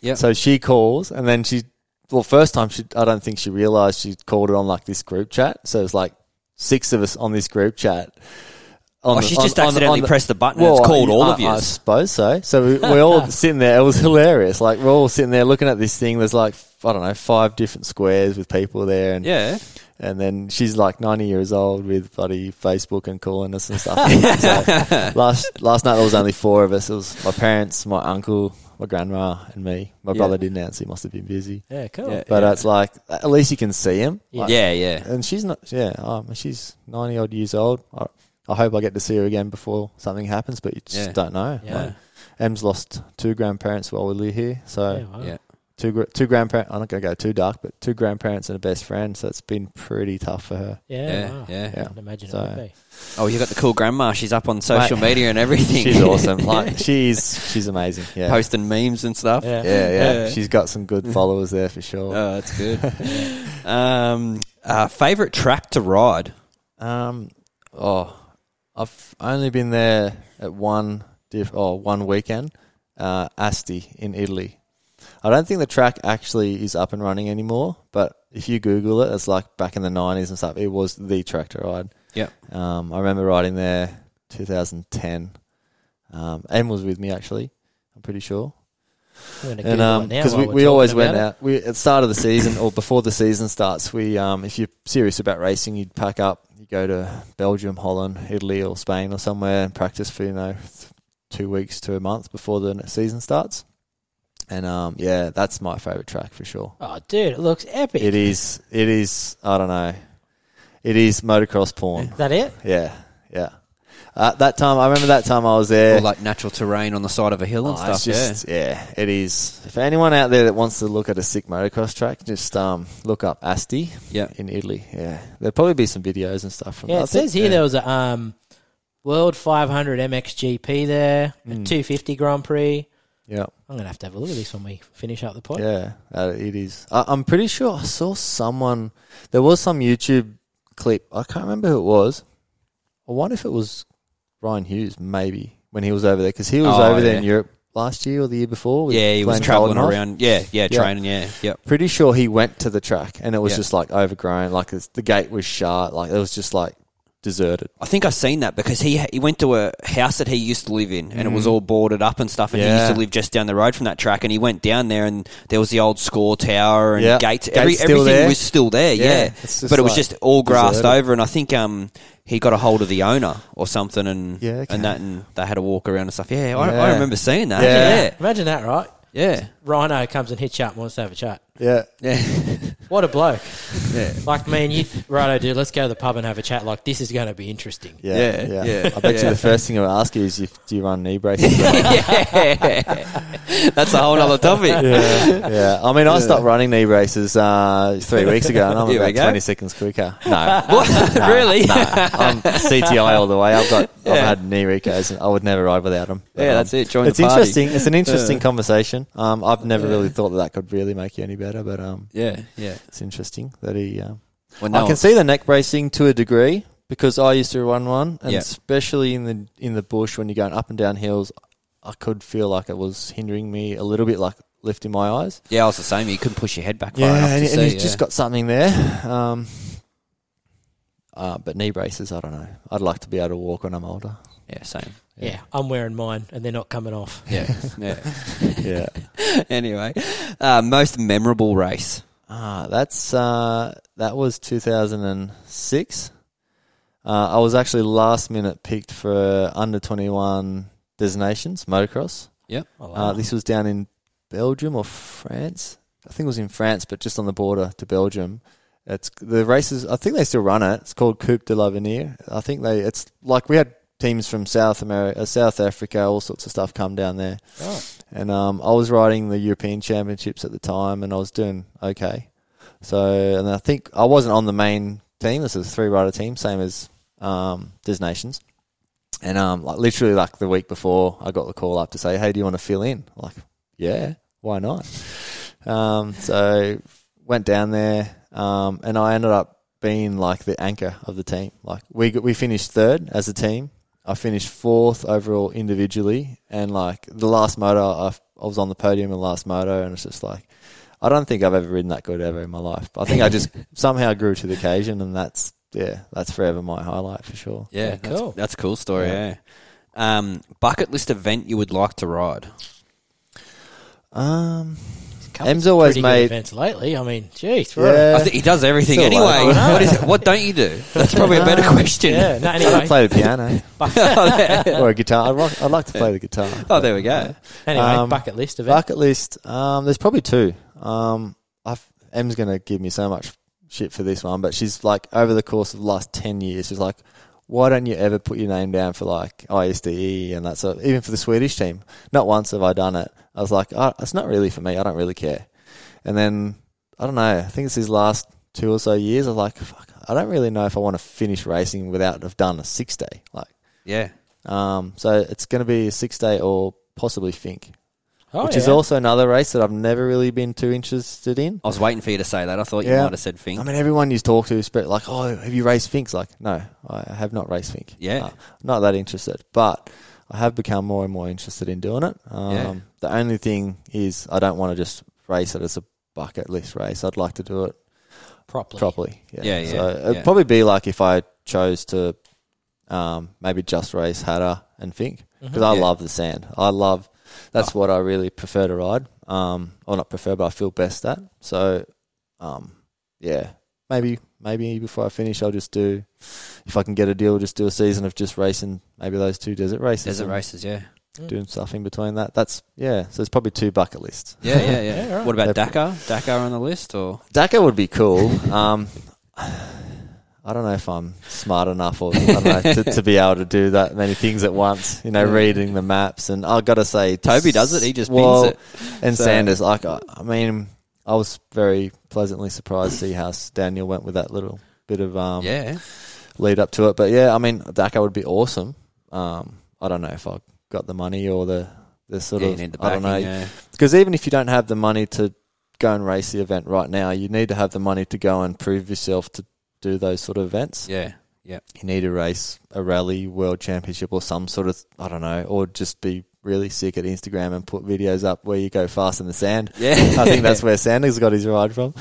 Yep. So she calls, and then she, well, first time she, I don't think she realised she called it on like this group chat. So it was like six of us on this group chat. On Oh, the- she on- just on accidentally on the- pressed the button and it's called all I, of you. I suppose so. So we, we're all (laughs) sitting there. It was hilarious. Like we're all sitting there looking at this thing. There's like I don't know five different squares with people there, and Yeah. and then she's like 90 years old with bloody Facebook and calling us and stuff. (laughs) so last last night there was only four of us. It was my parents, my uncle, my grandma, and me. My Yeah. brother didn't answer; he must have been busy. yeah, cool. Yeah. But uh, it's like at least you can see him. Yeah. Yeah, yeah. And she's not. Yeah, um, she's 90 odd years old. I, I hope I get to see her again before something happens, but you just Yeah. don't know. Yeah. Like, Em's lost two grandparents while we live here, so Yeah, wow. Yeah. two gra- two grandparents. I'm not going to go too dark, but two grandparents and a best friend. So it's been pretty tough for her. Yeah, Yeah, wow. yeah. Yeah. I can imagine So- it would be. Oh, you got the cool grandma. She's up on social Mate, media and everything. She's awesome. (laughs) Like she's she's amazing. Yeah. Posting memes and stuff. Yeah. yeah, yeah, Yeah. She's got some good followers there for sure. Oh, that's good. (laughs) um, uh, favorite track to ride? Um, oh, I've only been there at one diff, oh, one weekend, uh, Asti in Italy. I don't think the track actually is up and running anymore, but if you Google it, it's like back in the nineties and stuff. It was the track to ride. Yep. Um, I remember riding there 2010. Um, Em was with me actually. I'm pretty sure. And um because we, we're always went it. out we at the start of the season or before the season starts we um if you're serious about racing you'd pack up you go to Belgium Holland Italy or Spain or somewhere and practice for you know th- two weeks to a month before the season starts and um yeah that's my favorite track for sure Oh, dude, it looks epic. it is it is I don't know it is motocross porn Is that it? yeah yeah uh, that time I remember that time I was there Or like natural terrain on the side of a hill and Oh, stuff. it's just, yeah. it is. For anyone out there that wants to look at a sick motocross track, just um, look up Asti yeah. in Italy. Yeah, there'll probably be some videos and stuff from. Yeah, I it says think- here there was a um, World 500 MXGP there, a Mm. 250 Grand Prix. Yeah, I'm gonna have to have a look at this when we finish up the pod. yeah, uh, it is. I, I'm pretty sure I saw someone. There was some YouTube clip. I can't remember who it was. I wonder if it was Ryan Hughes, maybe when he was over there because he was Oh, over there yeah. in Europe last year or the year before. with Yeah, he was Glenn traveling Coldenhoff. around. Yeah, yeah, Yeah. training. Yeah, yep. Pretty sure he went to the track and it was Yeah. just like overgrown. Like it's, the gate was shut. Like it was just like deserted. I think I've seen that because he he went to a house that he used to live in, and it was all boarded up and stuff. And he used Mm. To live just down the road from that track. And he went down there, and there was the old score tower and Yeah. gates. Gates Every, still everything there. was still there. Yeah. Yeah, It's just but it was just all grassed deserted. over. And I think um he got a hold of the owner or something, and Yeah, okay. and that, and they had a walk around and stuff. Yeah, I, I remember seeing that. Yeah. Yeah, Imagine that, right? yeah, Rhino comes and hits you up and wants to have a chat. Yeah. yeah. (laughs) What a bloke. yeah. Like me and you, righto, dude, let's go to the pub and have a chat. Like, this is going to be interesting. Yeah, Yeah, yeah, yeah. I bet Yeah. you the first thing I'll ask you is if do you run knee braces? (laughs) Yeah. (laughs) That's a whole other topic. yeah, yeah. I mean, I stopped running knee braces uh, three (laughs) weeks ago, and I'm Here we about go. twenty seconds quicker. No, What? really? No. I'm CTI all the way. I've got, I've had knee recos, and I would never ride without them. Yeah, that's it. Join it's the party. interesting. It's an interesting Yeah. conversation. Um, I've never Yeah. really thought that that could really make you any better, but um, Yeah, yeah. It's interesting that he. Um, Well, I can see the neck bracing to a degree because I used to run one, and Yeah. especially in the in the bush when you're going up and down hills, I could feel like it was hindering me a little bit, like lifting my eyes. Yeah, I was the same. You couldn't push your head back far Yeah, enough and, to and see. he's yeah. just got something there. Um, uh, but knee braces, I don't know. I'd like to be able to walk when I'm older. yeah, same. Yeah. I'm wearing mine and they're not coming off. Yeah, yeah. (laughs) Yeah. (laughs) anyway, uh, most memorable race. Ah, that's uh, that was 2006. Uh, I was actually last minute picked for under 21 designations motocross. Oh, Uh, this was down in Belgium or France. I think it was in France, but just on the border to Belgium. It's the races. I think they still run it. It's called Coupe de l'Avenir. I think they. It's like we had teams from South America, South Africa, all sorts of stuff come down there. Oh. And um, I was riding the European Championships at the time, and I was doing okay. So, and I think I wasn't on the main team. This is a three rider team, same as um, Des Nations. And um, like literally, like the week before, I got the call up to say, "Hey, do you want to fill in?" Like, yeah, why not? Um, so went down there, um, and I ended up being like the anchor of the team. Like we we finished third as a team. I finished fourth overall individually, and like the last moto, I, I was on the podium in the last moto, and it's just like I don't think I've ever ridden that good ever in my life. But I think I just (laughs) somehow grew to the occasion, and that's yeah, that's forever my highlight for sure. Yeah, Yeah, cool. that's a cool story. Yeah. Yeah. Um, bucket list event you would like to ride. Um, Couple Em's always pretty good made- events lately. I mean, geez, Yeah. I think he does everything Still anyway. like- I know. What is it? What don't you do? That's probably a better question. Yeah. No, I anyway, play the piano (laughs) (laughs) or a guitar. I'd, like- I'd like to play the guitar. Oh, there we go. anyway, Um, bucket list event. Bucket list. Um, there's probably two. Um, I've, Em's going to give me so much shit for this one, but she's like over the course of the last ten years, she's like, why don't you ever put your name down for like ISDE and that sort? Even for the Swedish team, not once have I done it. I was like, oh, it's not really for me. I don't really care. And then I don't know. I think it's his last two or so years. I was like, fuck, I don't really know if I want to finish racing without have done a six day. Like, Yeah. um, so it's going to be a six day or possibly Finke oh, which yeah. is also another race that I've never really been too interested in. I was waiting for you to say that. I thought you Yeah. might have said Finke. I mean, everyone you talk to is like, "Oh, have you raced Finks?" Like, no, I have not raced Finke. Yeah. Uh, not that interested, but I have become more and more interested in doing it. Um, Yeah. The only thing is, I don't want to just race it as a bucket list race. I'd like to do it properly. properly. Yeah, Yeah, yeah, So it'd probably be like if I chose to um, maybe just race Hattah and Finke because I Yeah. love the sand. I love that's what I really prefer to ride. Um, or not prefer, but I feel best at. So, um, yeah, maybe maybe before I finish, I'll just do if I can get a deal, just do a season of just racing maybe those two desert races. Desert races, yeah. doing stuff in between that. That's yeah. So it's probably two bucket lists. Yeah, yeah, yeah. (laughs) Yeah, right. What about They're- Dakar? Dakar on the list or Dakar would be cool. (laughs) Um, I don't know if I'm smart enough or I don't know, to, to be able to do that many things at once. You know, Yeah. reading the maps, and I've got to say, Toby does it. He just well, pings it. And So- Sanders, like I, I mean, I was very pleasantly surprised to see how Daniel went with that little bit of um, Yeah. lead up to it. But yeah, I mean, Dakar would be awesome. Um, I don't know if I got the money or the the sort yeah, of the I don't backing, know yeah. because even if you don't have the money to go and race the event right now, you need to have the money to go and prove yourself to do those sort of events. Yeah. Yeah. You need to race a rally world championship or some sort of I don't know, or just be really sick at Instagram and put videos up where you go fast in the sand. Yeah. I think that's (laughs) where Sanders got his ride from.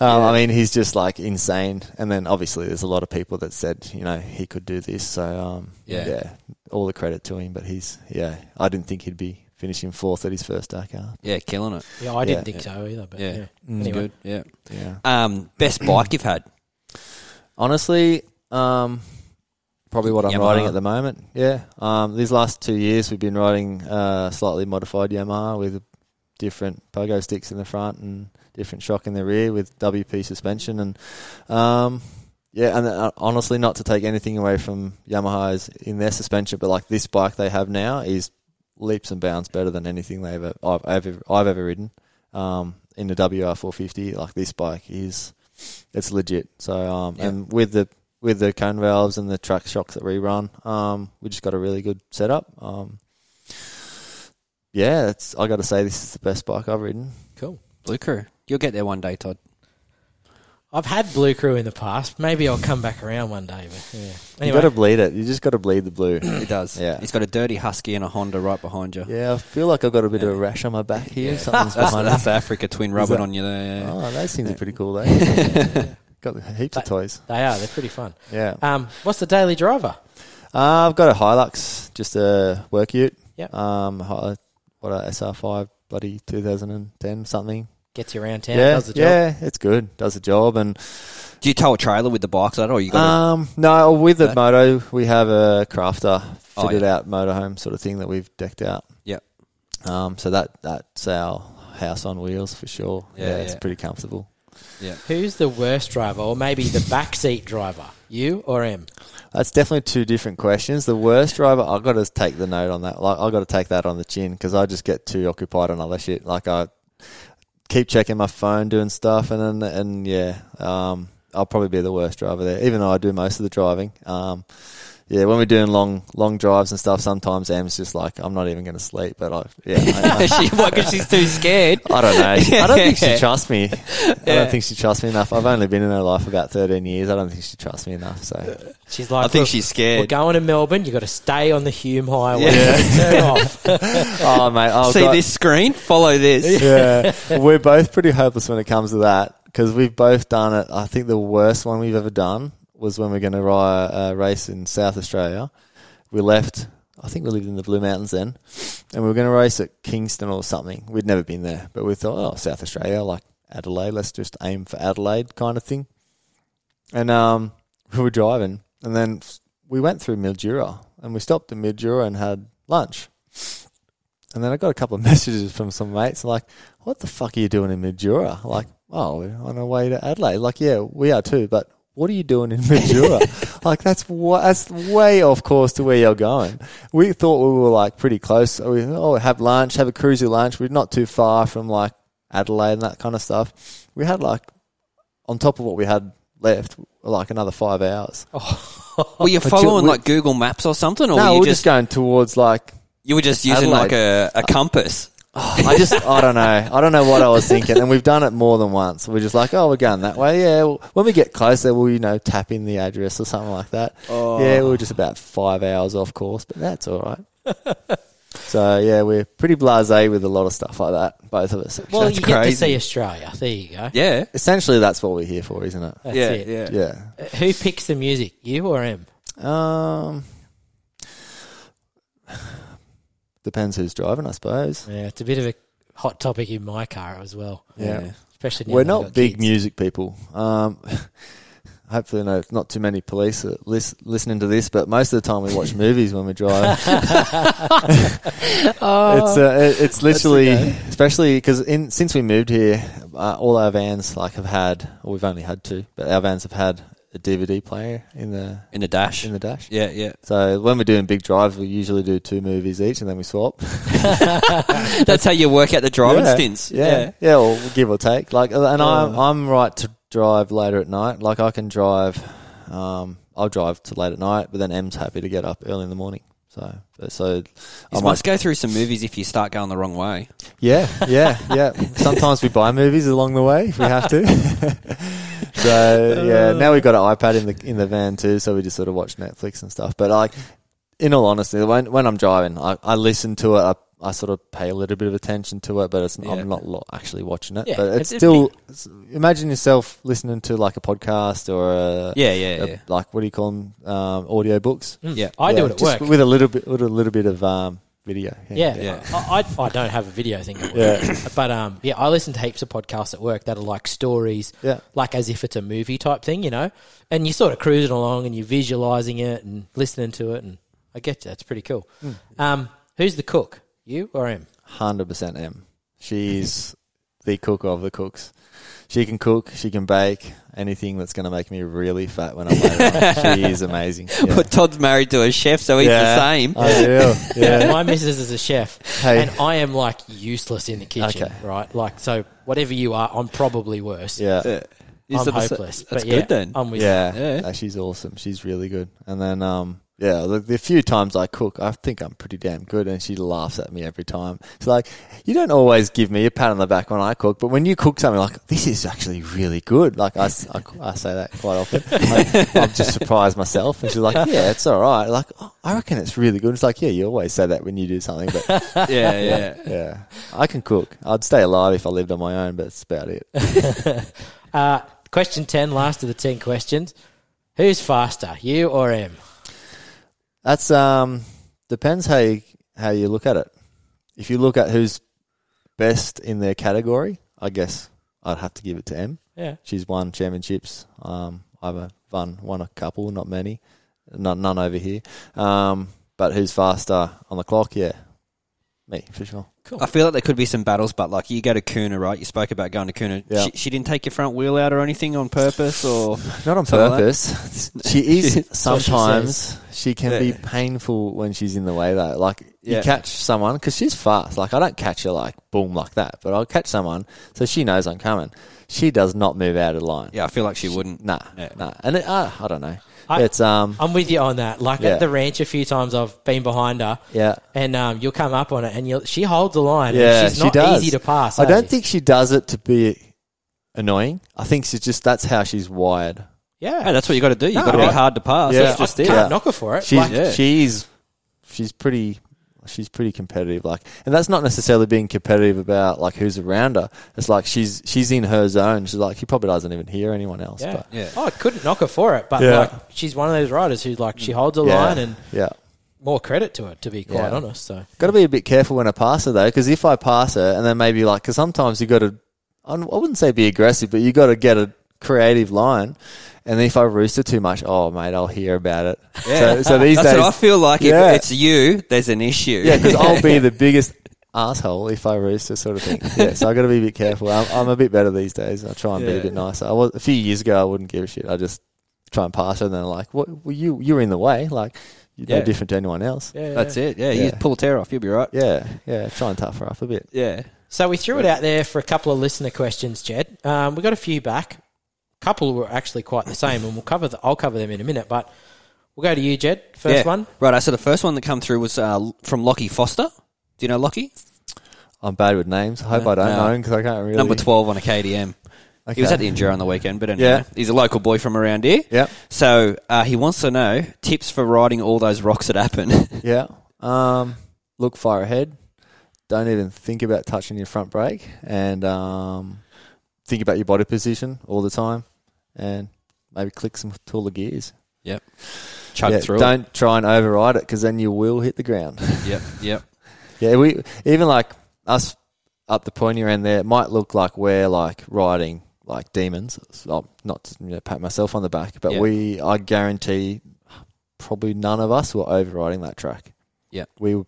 Um, I mean, he's just like insane. And then obviously, there's a lot of people that said, you know, he could do this. So um, Yeah. yeah. all the credit to him. But he's yeah, I didn't think he'd be finishing fourth at his first Dakar. Yeah, killing it. Yeah, I didn't Yeah. think so either. But Yeah. yeah. Mm. It's Anyway. good. Yeah. Yeah. Um, best bike you've had? Honestly, um, probably what I'm Yamaha. riding at the moment. Yeah. Um, these last two years, we've been riding uh, slightly modified Yamaha with different pogo sticks in the front and different shock in the rear with WP suspension and um, yeah, and uh, honestly, not to take anything away from Yamaha's in their suspension, but like this bike they have now is leaps and bounds better than anything they've ever, I've ever I've ever ridden. Um, in the WR450, like this bike is, it's legit. So um, Yeah. and with the with the cone valves and the track shocks that we run, um, we just got a really good setup. Um, yeah, it's I got to say this is the best bike I've ridden. Cool. Blue Crew. You'll get there one day, Todd. I've had Blue Crew in the past. Maybe I'll come back around one day. But yeah. You Anyway, got to bleed it. You just got to bleed the blue. He does. Yeah. He's got a dirty husky and a Honda right behind you. yeah, I feel like I've got a bit of a rash on my back here. Yeah. Something's That's, behind that's it. the Africa twin rubbing that- on you there. Yeah. Oh, those things are pretty cool, though. (laughs) got heaps of toys. they are. They're pretty fun. Yeah. Um, what's the daily driver? Uh, I've got a Hilux, just a work ute. Yep. Um, what a SR5, bloody 2010 something. Gets you around town. yeah, does the job. yeah, it's good. Does the job, and Do you tow a trailer with the bikes on it, or you got? um, no, with the That- moto, we have a crafter Oh, fitted yeah. out motorhome sort of thing that we've decked out. Yep. Um, so that that's our house on wheels for sure. Yeah, Yeah, it's yeah. pretty comfortable. yeah. Who's the worst driver, or maybe the (laughs) backseat driver? You or Em? That's definitely two different questions. The worst driver, I've got to take the note on that. Like, I've got to take that on the chin because I just get too occupied on other shit. Like, I keep checking my phone, doing stuff, and then, and yeah, um, I'll probably be the worst driver there, even though I do most of the driving. Um, yeah, when we're doing long long drives and stuff, sometimes Em's just like, I'm not even going to sleep. But I, yeah, I, (laughs) she, what, 'cause she's too scared. I, I don't know. I don't think she (laughs) trusts me. I don't think she trusts me enough. I've only been in her life about 13 years. I don't think she trusts me enough. So She's like, I think she's scared. We're going to Melbourne. You have got to stay on the Hume Highway. Yeah. (laughs) Turn off. oh mate, I've See got- this screen? Follow this. yeah, we're both pretty hopeless when it comes to that because we've both done it. I think the worst one we've ever done was when we are going to a race in South Australia. We left. I think we lived in the Blue Mountains then, and we were going to race at Kingston or something. We'd never been there, but we thought, oh, South Australia, like Adelaide, let's just aim for Adelaide, kind of thing. And um, (laughs) we were driving, and then we went through Mildura, and we stopped in Mildura and had lunch. And then I got a couple of (laughs) messages from some mates like, "What the fuck are you doing in Mildura?" Like, "Oh, we're on our way to Adelaide." Like, yeah, we are too, but what are you doing in Mildura? (laughs) like, that's that's way off course to where you're going. We thought we were like pretty close. We oh, have lunch, have a cruisy lunch. We're not too far from like Adelaide and that kind of stuff. We had like on top of what we had left, like another five hours. Oh. (laughs) Were you But you- following like Google Maps or something, or no, were you we're just, just going towards like you were just using Adelaide. like a, a compass? I just, I don't know. I don't know what I was thinking. And we've done it more than once. We're just like, oh, we're going that way. Yeah. Well, when we get closer, we'll, you know, tap in the address or something like that. Oh. Yeah, We are just about five hours off course, but that's all right. (laughs) so, yeah, we're pretty blasé with a lot of stuff like that, both of us. Well, That's you get to see Australia. There you go. Yeah, Essentially, that's what we're here for, isn't it? That's yeah, it. yeah, Yeah. Uh, Who picks the music? You or Em? Um, depends who's driving, I suppose. Yeah, it's a bit of a hot topic in my car as well. Yeah. Especially now We're that I've not got big kids. music people. Um, (laughs) hopefully, no, not too many police are lis- listening to this. But most of the time, we watch (laughs) movies when we drive. Oh, (laughs) it's uh, it- it's literally, okay. especially because in since we moved here, uh, all our vans like have had, or we've only had two, but our vans have had a DVD player in the in the dash. in the dash. yeah, yeah. So when we're doing big drives, we usually do two movies each, and then we swap. (laughs) (laughs) That's how you work out the driving yeah, stints. Yeah, yeah, or give or take. Like, uh, and I'm Oh. I'm right to drive later at night. Like, I can drive. Um, I'll drive to late at night, but then Em's happy to get up early in the morning. So, so You I might, must go through some movies if you start going the wrong way. yeah, yeah, yeah. (laughs) Sometimes we buy movies along the way if we have to. (laughs) so yeah, now we've got an iPad in the in the van too, so we just sort of watch Netflix and stuff. But like, in all honesty, when when I'm driving, I, I listen to it. I, I sort of pay a little bit of attention to it, but it's, Yeah. I'm not lo- actually watching it. Yeah, but it's, it's- it's still. It's, imagine yourself listening to like a podcast or a, Yeah, yeah, a- yeah. like what do you call them? Um, audio books. Mm. Yeah. I do it at work. with a little bit with a little bit of um, video. Yeah, Yeah. I, I, I don't have a video thing at work. Yeah. (coughs) But um, yeah, I listen to heaps of podcasts at work that are like stories, yeah. like as if it's a movie type thing, you know. And you're sort of cruising along and you're visualizing it and listening to it, and I get you. It's pretty cool. Hmm. Um, who's the cook? You or him? Hundred percent Em. She's (laughs) the cook of the cooks. She can cook. She can bake. Anything that's going to make me really fat when I'm (laughs) later. she is amazing. Yeah. But Todd's married to a chef, so he's Yeah. the same. I do. (laughs) Yeah. My missus is a chef, Hey. and I am like useless in the kitchen, Okay. right? Like, so whatever you are, I'm probably worse. Yeah. Yeah. I'm hopeless. That's but yeah, good then. I'm with Yeah. Yeah. Uh, she's awesome. She's really good. And then um, Yeah, the, the few times I cook, I think I'm pretty damn good, and she laughs at me every time. She's like, "You don't always give me a pat on the back when I cook, but when you cook something, like this is actually really good." Like I, s- I- I say that quite often. Like, I'm just surprised myself, and she's like, "Yeah, it's all right." Like oh, I reckon it's really good. It's like, yeah, you always say that when you do something, but (laughs) yeah, yeah. (laughs) yeah, I can cook. I'd stay alive if I lived on my own, but that's about it. (laughs) Uh, question 10, last of the 10 questions. Who's faster, you or Em? That's um depends how you how you look at it. If you look at who's best in their category, I guess I'd have to give it to Em. Yeah. She's won championships. Um, I've won won a couple, not many, none, none over here. Um, but who's faster on the clock? Yeah, me for sure. Cool. I feel like there could be some battles, but like you go to Kuna, right? You spoke about going to Kuna. Yeah. She, she didn't take your front wheel out or anything on purpose, or (laughs) Not on Something like purpose. (laughs) she is what she sometimes. She, can be painful when she's in the way though. Like Yeah. you catch someone because she's fast. Like I don't catch her like boom like that, but I'll catch someone so she knows I'm coming. She does not move out of line. yeah, I feel like she wouldn't. Nah, Yeah. nah. And it, uh, I don't know. I- it's um, I'm with you on that. Like Yeah. at the ranch, a few times I've been behind her, yeah, and um, you'll come up on it, and you'll, she holds the line. and yeah. she's she not does. easy to pass. I eh? don't think she does it to be annoying. I think she's just that's how she's wired. Yeah, Hey, that's what you got to do. You No, got to I- be hard to pass. Yeah. That's just I it. can't Yeah. knock her for it. She's Like, Yeah. she's she's pretty she's pretty competitive. Like, and that's not necessarily being competitive about like who's around her. It's like she's she's in her zone. She's like she probably doesn't even hear anyone else. yeah. But Yeah. Oh, I couldn't knock her for it, but Yeah. like she's one of those riders who like she holds a yeah, line, and yeah, more credit to it. To be quite Yeah. honest, so got to be a bit careful when I pass her though, because if I pass her and then maybe like, because sometimes you got to, I wouldn't say be aggressive, but you got to get a creative line. And if I roost her too much, oh mate, I'll hear about it. Yeah. So, so these That's days, what I feel like. Yeah. If it's you, there's an issue. Yeah, because I'll be (laughs) the biggest asshole if I rooster sort of thing. Yeah, so I got to be a bit careful. I'm, I'm a bit better these days. I try and be a bit nicer. I was a few years ago. I wouldn't give a shit. I just try and pass her, and then like, what? Well, you you're in the way. Like you're Yeah. no different to anyone else. yeah, That's yeah. it. Yeah, you pull a tear off, you'll be right. Yeah, yeah. Try and tough her up a bit. Yeah. So we threw it out there for a couple of listener questions, Jed. Um, we got a few back. A couple were actually quite the same, and we'll cover. The, I'll cover them in a minute, but we'll go to you, Jed. First yeah. one. Right. So the first one that come through was uh, from Lockie Foster. Do you know Lockie? I'm bad with names. I hope No, I don't no. know him because I can't really. Number 12 on a KTM. Okay. He was at the Enduro on the weekend, but anyway, Yeah. he's a local boy from around here. Yep. So uh, he wants to know tips for riding all those rocks that happen. (laughs) Yeah. Um, look far ahead. Don't even think about touching your front brake, and um, think about your body position all the time, and maybe click some taller gears. Yep. Chug Yeah, through. Don't try and override it because then you will hit the ground. (laughs) Yep, yep. yeah, we even like us up the pointy end there. It might look like we're like riding like demons. So, not to you know, pat myself on the back, but Yeah. we, I guarantee, probably none of us were overriding that track. Yeah. we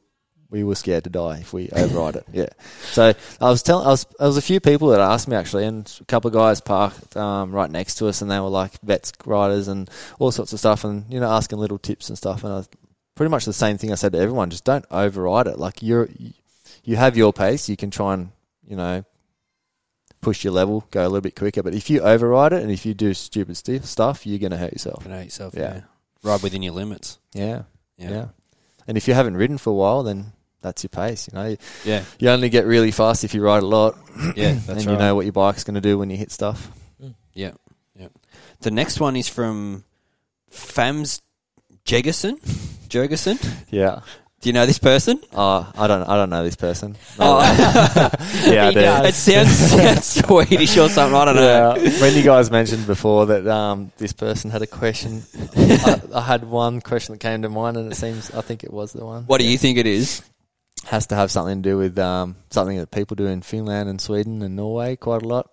we were scared to die if we override it. Yeah. So I was telling, I was, there was a few people that asked me actually, and a couple of guys parked um, right next to us, and they were like vets riders and all sorts of stuff, and you know asking little tips and stuff, and I pretty much the same thing I said to everyone: just don't override it. Like you're, you have your pace, you can try and you know push your level, go a little bit quicker, but if you override it and if you do stupid st- stuff, you're going to hurt yourself. Hurt yourself, Yeah. yeah. Ride within your limits. Yeah. Yeah. Yeah. And if you haven't ridden for a while, then that's your pace. You know, Yeah. you only get really fast if you ride a lot, Yeah, (clears throat) that's and right. you know what your bike's going to do when you hit stuff. Yeah, yeah. The next one is from Fams Jegerson. Jergerson. Yeah. Do you know this person? Oh, I don't. I don't know this person. Oh. (laughs) yeah, I do. does. It sounds, (laughs) sounds Swedish or something. I don't know. When you guys mentioned before that um, this person had a question, (laughs) I, I had one question that came to mind, and it seems I think it was the one. What do you think it is? Has to have something to do with um, something that people do in Finland and Sweden and Norway quite a lot.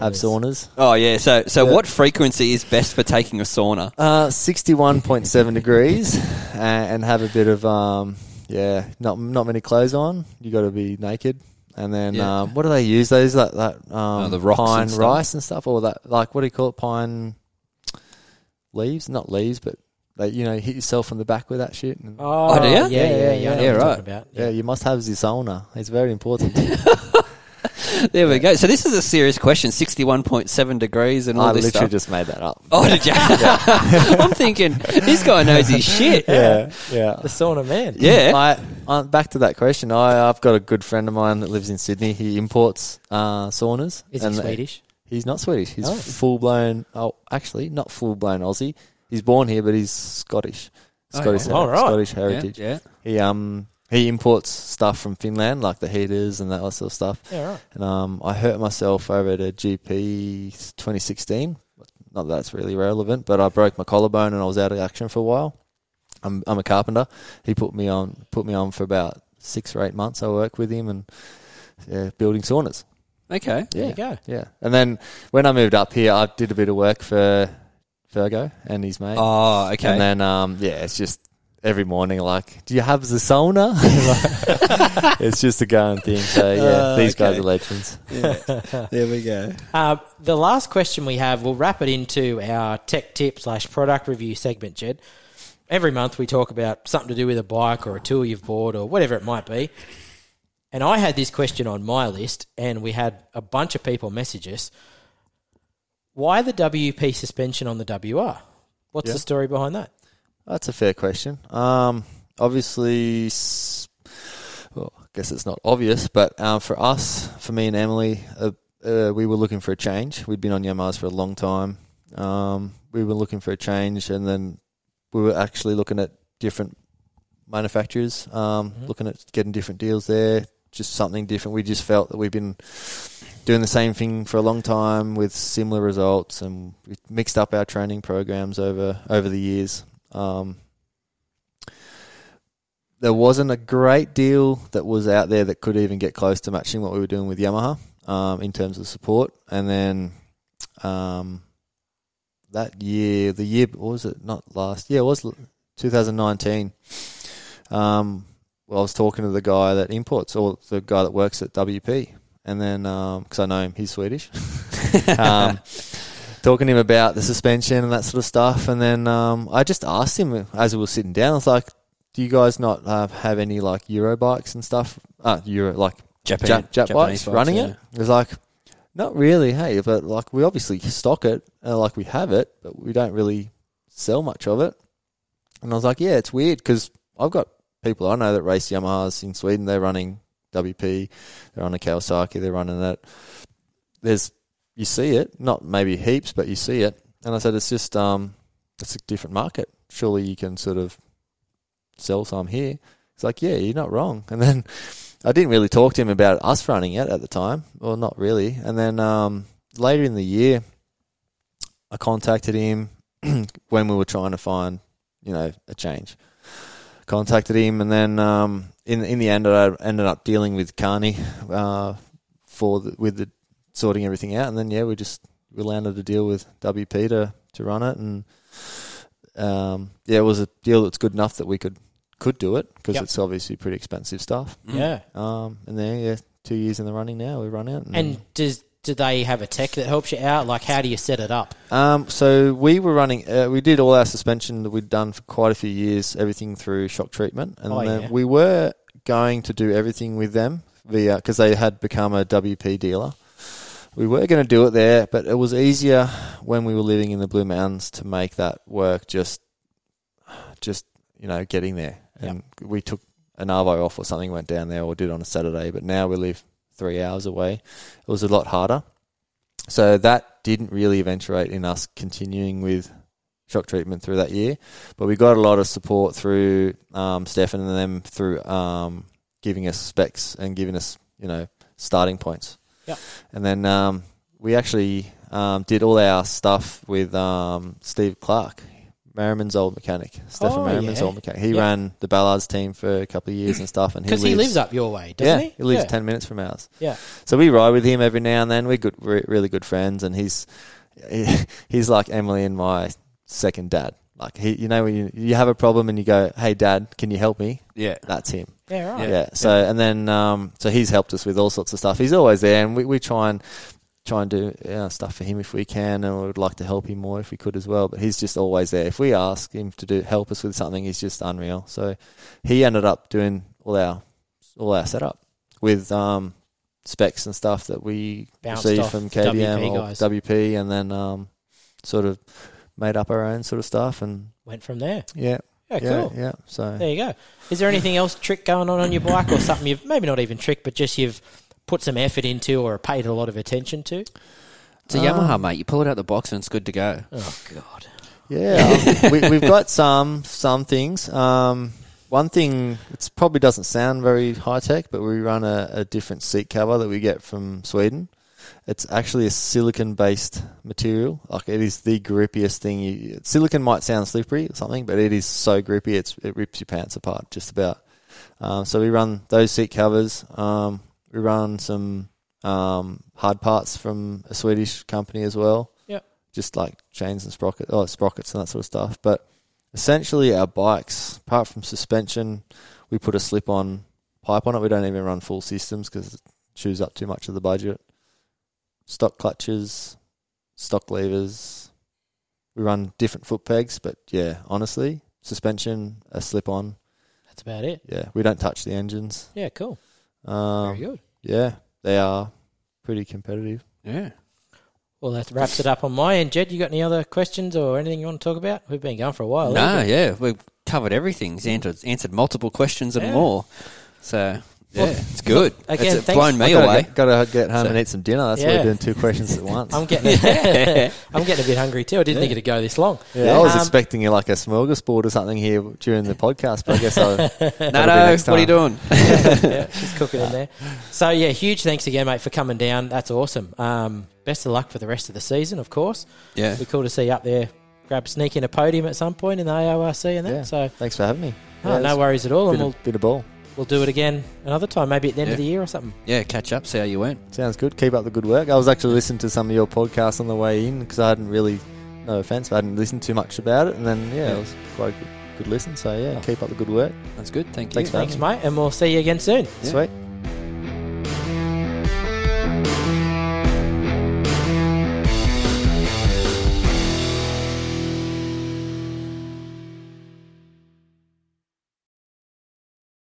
Have saunas. Oh yeah. So so Yeah. what frequency is best for taking a sauna? Uh, sixty-one point seven degrees, (laughs) uh, and have a bit of um, yeah, not not many clothes on. You got to be naked, and then Yeah. um, what do they use? Those that that um, Oh, the rocks pine stuff. rice and stuff, or that like what do you call it? Pine leaves, not leaves, but they you know hit yourself on the back with that shit. And, Oh, Oh, do ya? Yeah, yeah, yeah. I know Yeah, what right. About. yeah, you must have the sauna. It's very important. (laughs) there we go. So this is a serious question. Sixty-one point seven degrees and all I this literally stuff. just made that up. Oh, did you? (laughs) (laughs) I'm thinking this guy knows his shit. yeah, yeah. The sauna man. Yeah. I, uh, back to that question. I, I've got a good friend of mine that lives in Sydney. He imports uh, saunas. Is he Swedish? He's not Swedish. He's Oh. full blown. Oh, actually, not full blown Aussie. He's born here, but he's Scottish. Oh, Scottish, yeah. Right. Scottish heritage. yeah. He um he imports stuff from Finland, like the heaters and that sort of stuff. Yeah, right. And um, I hurt myself over at a GP 2016. Not that that's really relevant, but I broke my collarbone and I was out of action for a while. I'm I'm a carpenter. He put me on put me on for about six or eight months. I worked with him and yeah, building saunas. Okay. There you go. Yeah, and then when I moved up here, I did a bit of work for Virgo and his mate. Oh, okay. And then um, yeah, it's just every morning like, do you have the sauna? (laughs) it's just a going thing. So yeah, Uh, these guys are legends. there we go. Uh, the last question we have, we'll wrap it into our tech tip slash product review segment, Jed. Every month we talk about something to do with a bike or a tool you've bought or whatever it might be. And I had this question on my list, and we had a bunch of people message us. Why the WP suspension on the WR? What's Yeah. the story behind that? That's a fair question. Um, obviously, well, I guess it's not obvious, but um, for us, for me and Emily, uh, uh, we were looking for a change. We'd been on Yamahas for a long time. Um, we were looking for a change, and then we were actually looking at different manufacturers, um, Mhm. looking at getting different deals there. Just something different. We just felt that we've been doing the same thing for a long time with similar results, and we mixed up our training programs over over the years. Um, there wasn't a great deal that was out there that could even get close to matching what we were doing with Yamaha um, in terms of support. And then um, that year, the year was it? Not last. Yeah, it was 2019. Um, well, I was talking to the guy that imports, or the guy that works at WP, and then because I know him, he's Swedish. (laughs) um, talking to him about the suspension and that sort of stuff. And then um, I just asked him as we were sitting down, I was like, "Do you guys not uh, have any like Euro bikes and stuff? Uh, Euro like Japan, Jap, Jap Japanese bikes running yeah. it?" It was like, "Not really, hey, but like we obviously stock it, uh, like we have it, but we don't really sell much of it." And I was like, "Yeah, it's weird because I've got people I know that race Yamahas in Sweden. They're running WP, they're on a Kawasaki, they're running that. There's you see it, not maybe heaps, but you see it. And I said, it's just um, it's a different market. Surely you can sort of sell some here. It's like, yeah, you're not wrong. And then (laughs) I didn't really talk to him about us running it at the time, well, not really. And then um, later in the year, I contacted him (clears throat) when we were trying to find, you know, a change. Contacted him, and then um, in in the end, I ended up dealing with Carney uh, for the, with the sorting everything out, and then yeah, we just we landed a deal with WP to to run it, and um, yeah, it was a deal that's good enough that we could could do it because Yep. it's obviously pretty expensive stuff. Yeah. Um, and then yeah, two years in the running now, we run it. And does do they have a tech that helps you out? Like, how do you set it up? Um, so we were running. Uh, we did all our suspension that we'd done for quite a few years, everything through shock treatment, and Oh, then yeah. we were going to do everything with them via because they had become a WP dealer. We were going to do it there, but it was easier when we were living in the Blue Mountains to make that work. Just, just you know, getting there, and we took an arvo off or something, went down there, or did on a Saturday. But now we live three hours away. It was a lot harder. So that didn't really eventuate in us continuing with shock treatment through that year, but we got a lot of support through um, Stefan and them through um, giving us specs and giving us you know starting points. Yeah. And then um, we actually um, did all our stuff with um, Steve Clark, Merriman's old mechanic, Stefan Oh, Merriman's yeah. old mechanic. He Yeah. ran the Ballards team for a couple of years and stuff, and he Because lives, he lives up your way, doesn't yeah, he? he lives yeah. ten minutes from ours. Yeah. So we ride with him every now and then. We're good, we're really good friends, and he's (laughs) he's like Emily and my second dad. Like he, you know, when you, you have a problem and you go, "Hey, Dad, can you help me?" Yeah. That's him. Yeah, right. Yeah. So and then um, so he's helped us with all sorts of stuff. He's always there, and we, we try and try and do uh, stuff for him if we can, and we would like to help him more if we could as well. But he's just always there. If we ask him to do help us with something, he's just unreal. So he ended up doing all our all our setup with um, specs and stuff that we Bounced received from KTM WP or guys. WP, and then um, sort of made up our own sort of stuff. And Went from there. yeah, Yeah, yeah, cool. yeah. So There you go. Is there anything else trick going on on your bike, or something you've maybe not even trick, but just you've put some effort into or paid a lot of attention to? It's a Yamaha, mate. You pull it out the box and it's good to go. Oh God. Yeah, we, we've got some some things. Um, one thing it probably doesn't sound very high tech, but we run a, a different seat cover that we get from Sweden. It's actually a silicon based material. Like it is the grippiest thing. You, silicon might sound slippery or something, but it is so grippy. It's it rips your pants apart just about. Um, so we run those seat covers. Um, we run some um, hard parts from a Swedish company as well Yeah. just like chains and sprockets, oh, sprockets and that sort of stuff. But essentially, our bikes, apart from suspension, we put a slip-on pipe on it. We don't even run full systems because it chews up too much of the budget. Stock clutches, stock levers. We run different foot pegs, but yeah, honestly, suspension, a slip-on. That's about it. Yeah, we don't touch the engines. Yeah, cool. Um, Very good. yeah, they are pretty competitive. Yeah. Well, that wraps it up on my end. Jed, you got any other questions or anything you want to talk about? We've been going for a while. No, we? yeah, we've covered everything. He's answered, answered multiple questions and Yeah. more. So, yeah, Well, it's good. again, it's thanks- blown me away. Get, gotta get home So- and eat some dinner. That's why we're doing two questions at once. (laughs) I'm getting, (laughs) I'm getting a bit hungry too. I didn't think it'd go this long. Yeah, I was Um, expecting you like a smorgasbord or something here during the podcast, but I guess I. no, no, what are you doing? (laughs) yeah, she's cooking in there. So yeah, huge thanks again, mate, for coming down. That's awesome. Um, best of luck for the rest of the season, of course. yeah. Be cool to see you up there. Grab sneak in a podium at some point in the AORC and that. Yeah. So Thanks for having me. oh, no worries at all, and Bit, we'll of, bit of ball. We'll do it again another time, maybe at the end Yeah. of the year or something. Yeah, catch up, see how you went. Sounds good. Keep up the good work. I was actually listening to some of your podcasts on the way in because I hadn't really, no offense, but I hadn't listened too much about it, and then yeah, Yeah. it was quite a good, good listen. So yeah, Oh. keep up the good work. That's good. Thank you. Thanks, Thanks, mate, and we'll see you again soon. Yeah. Sweet.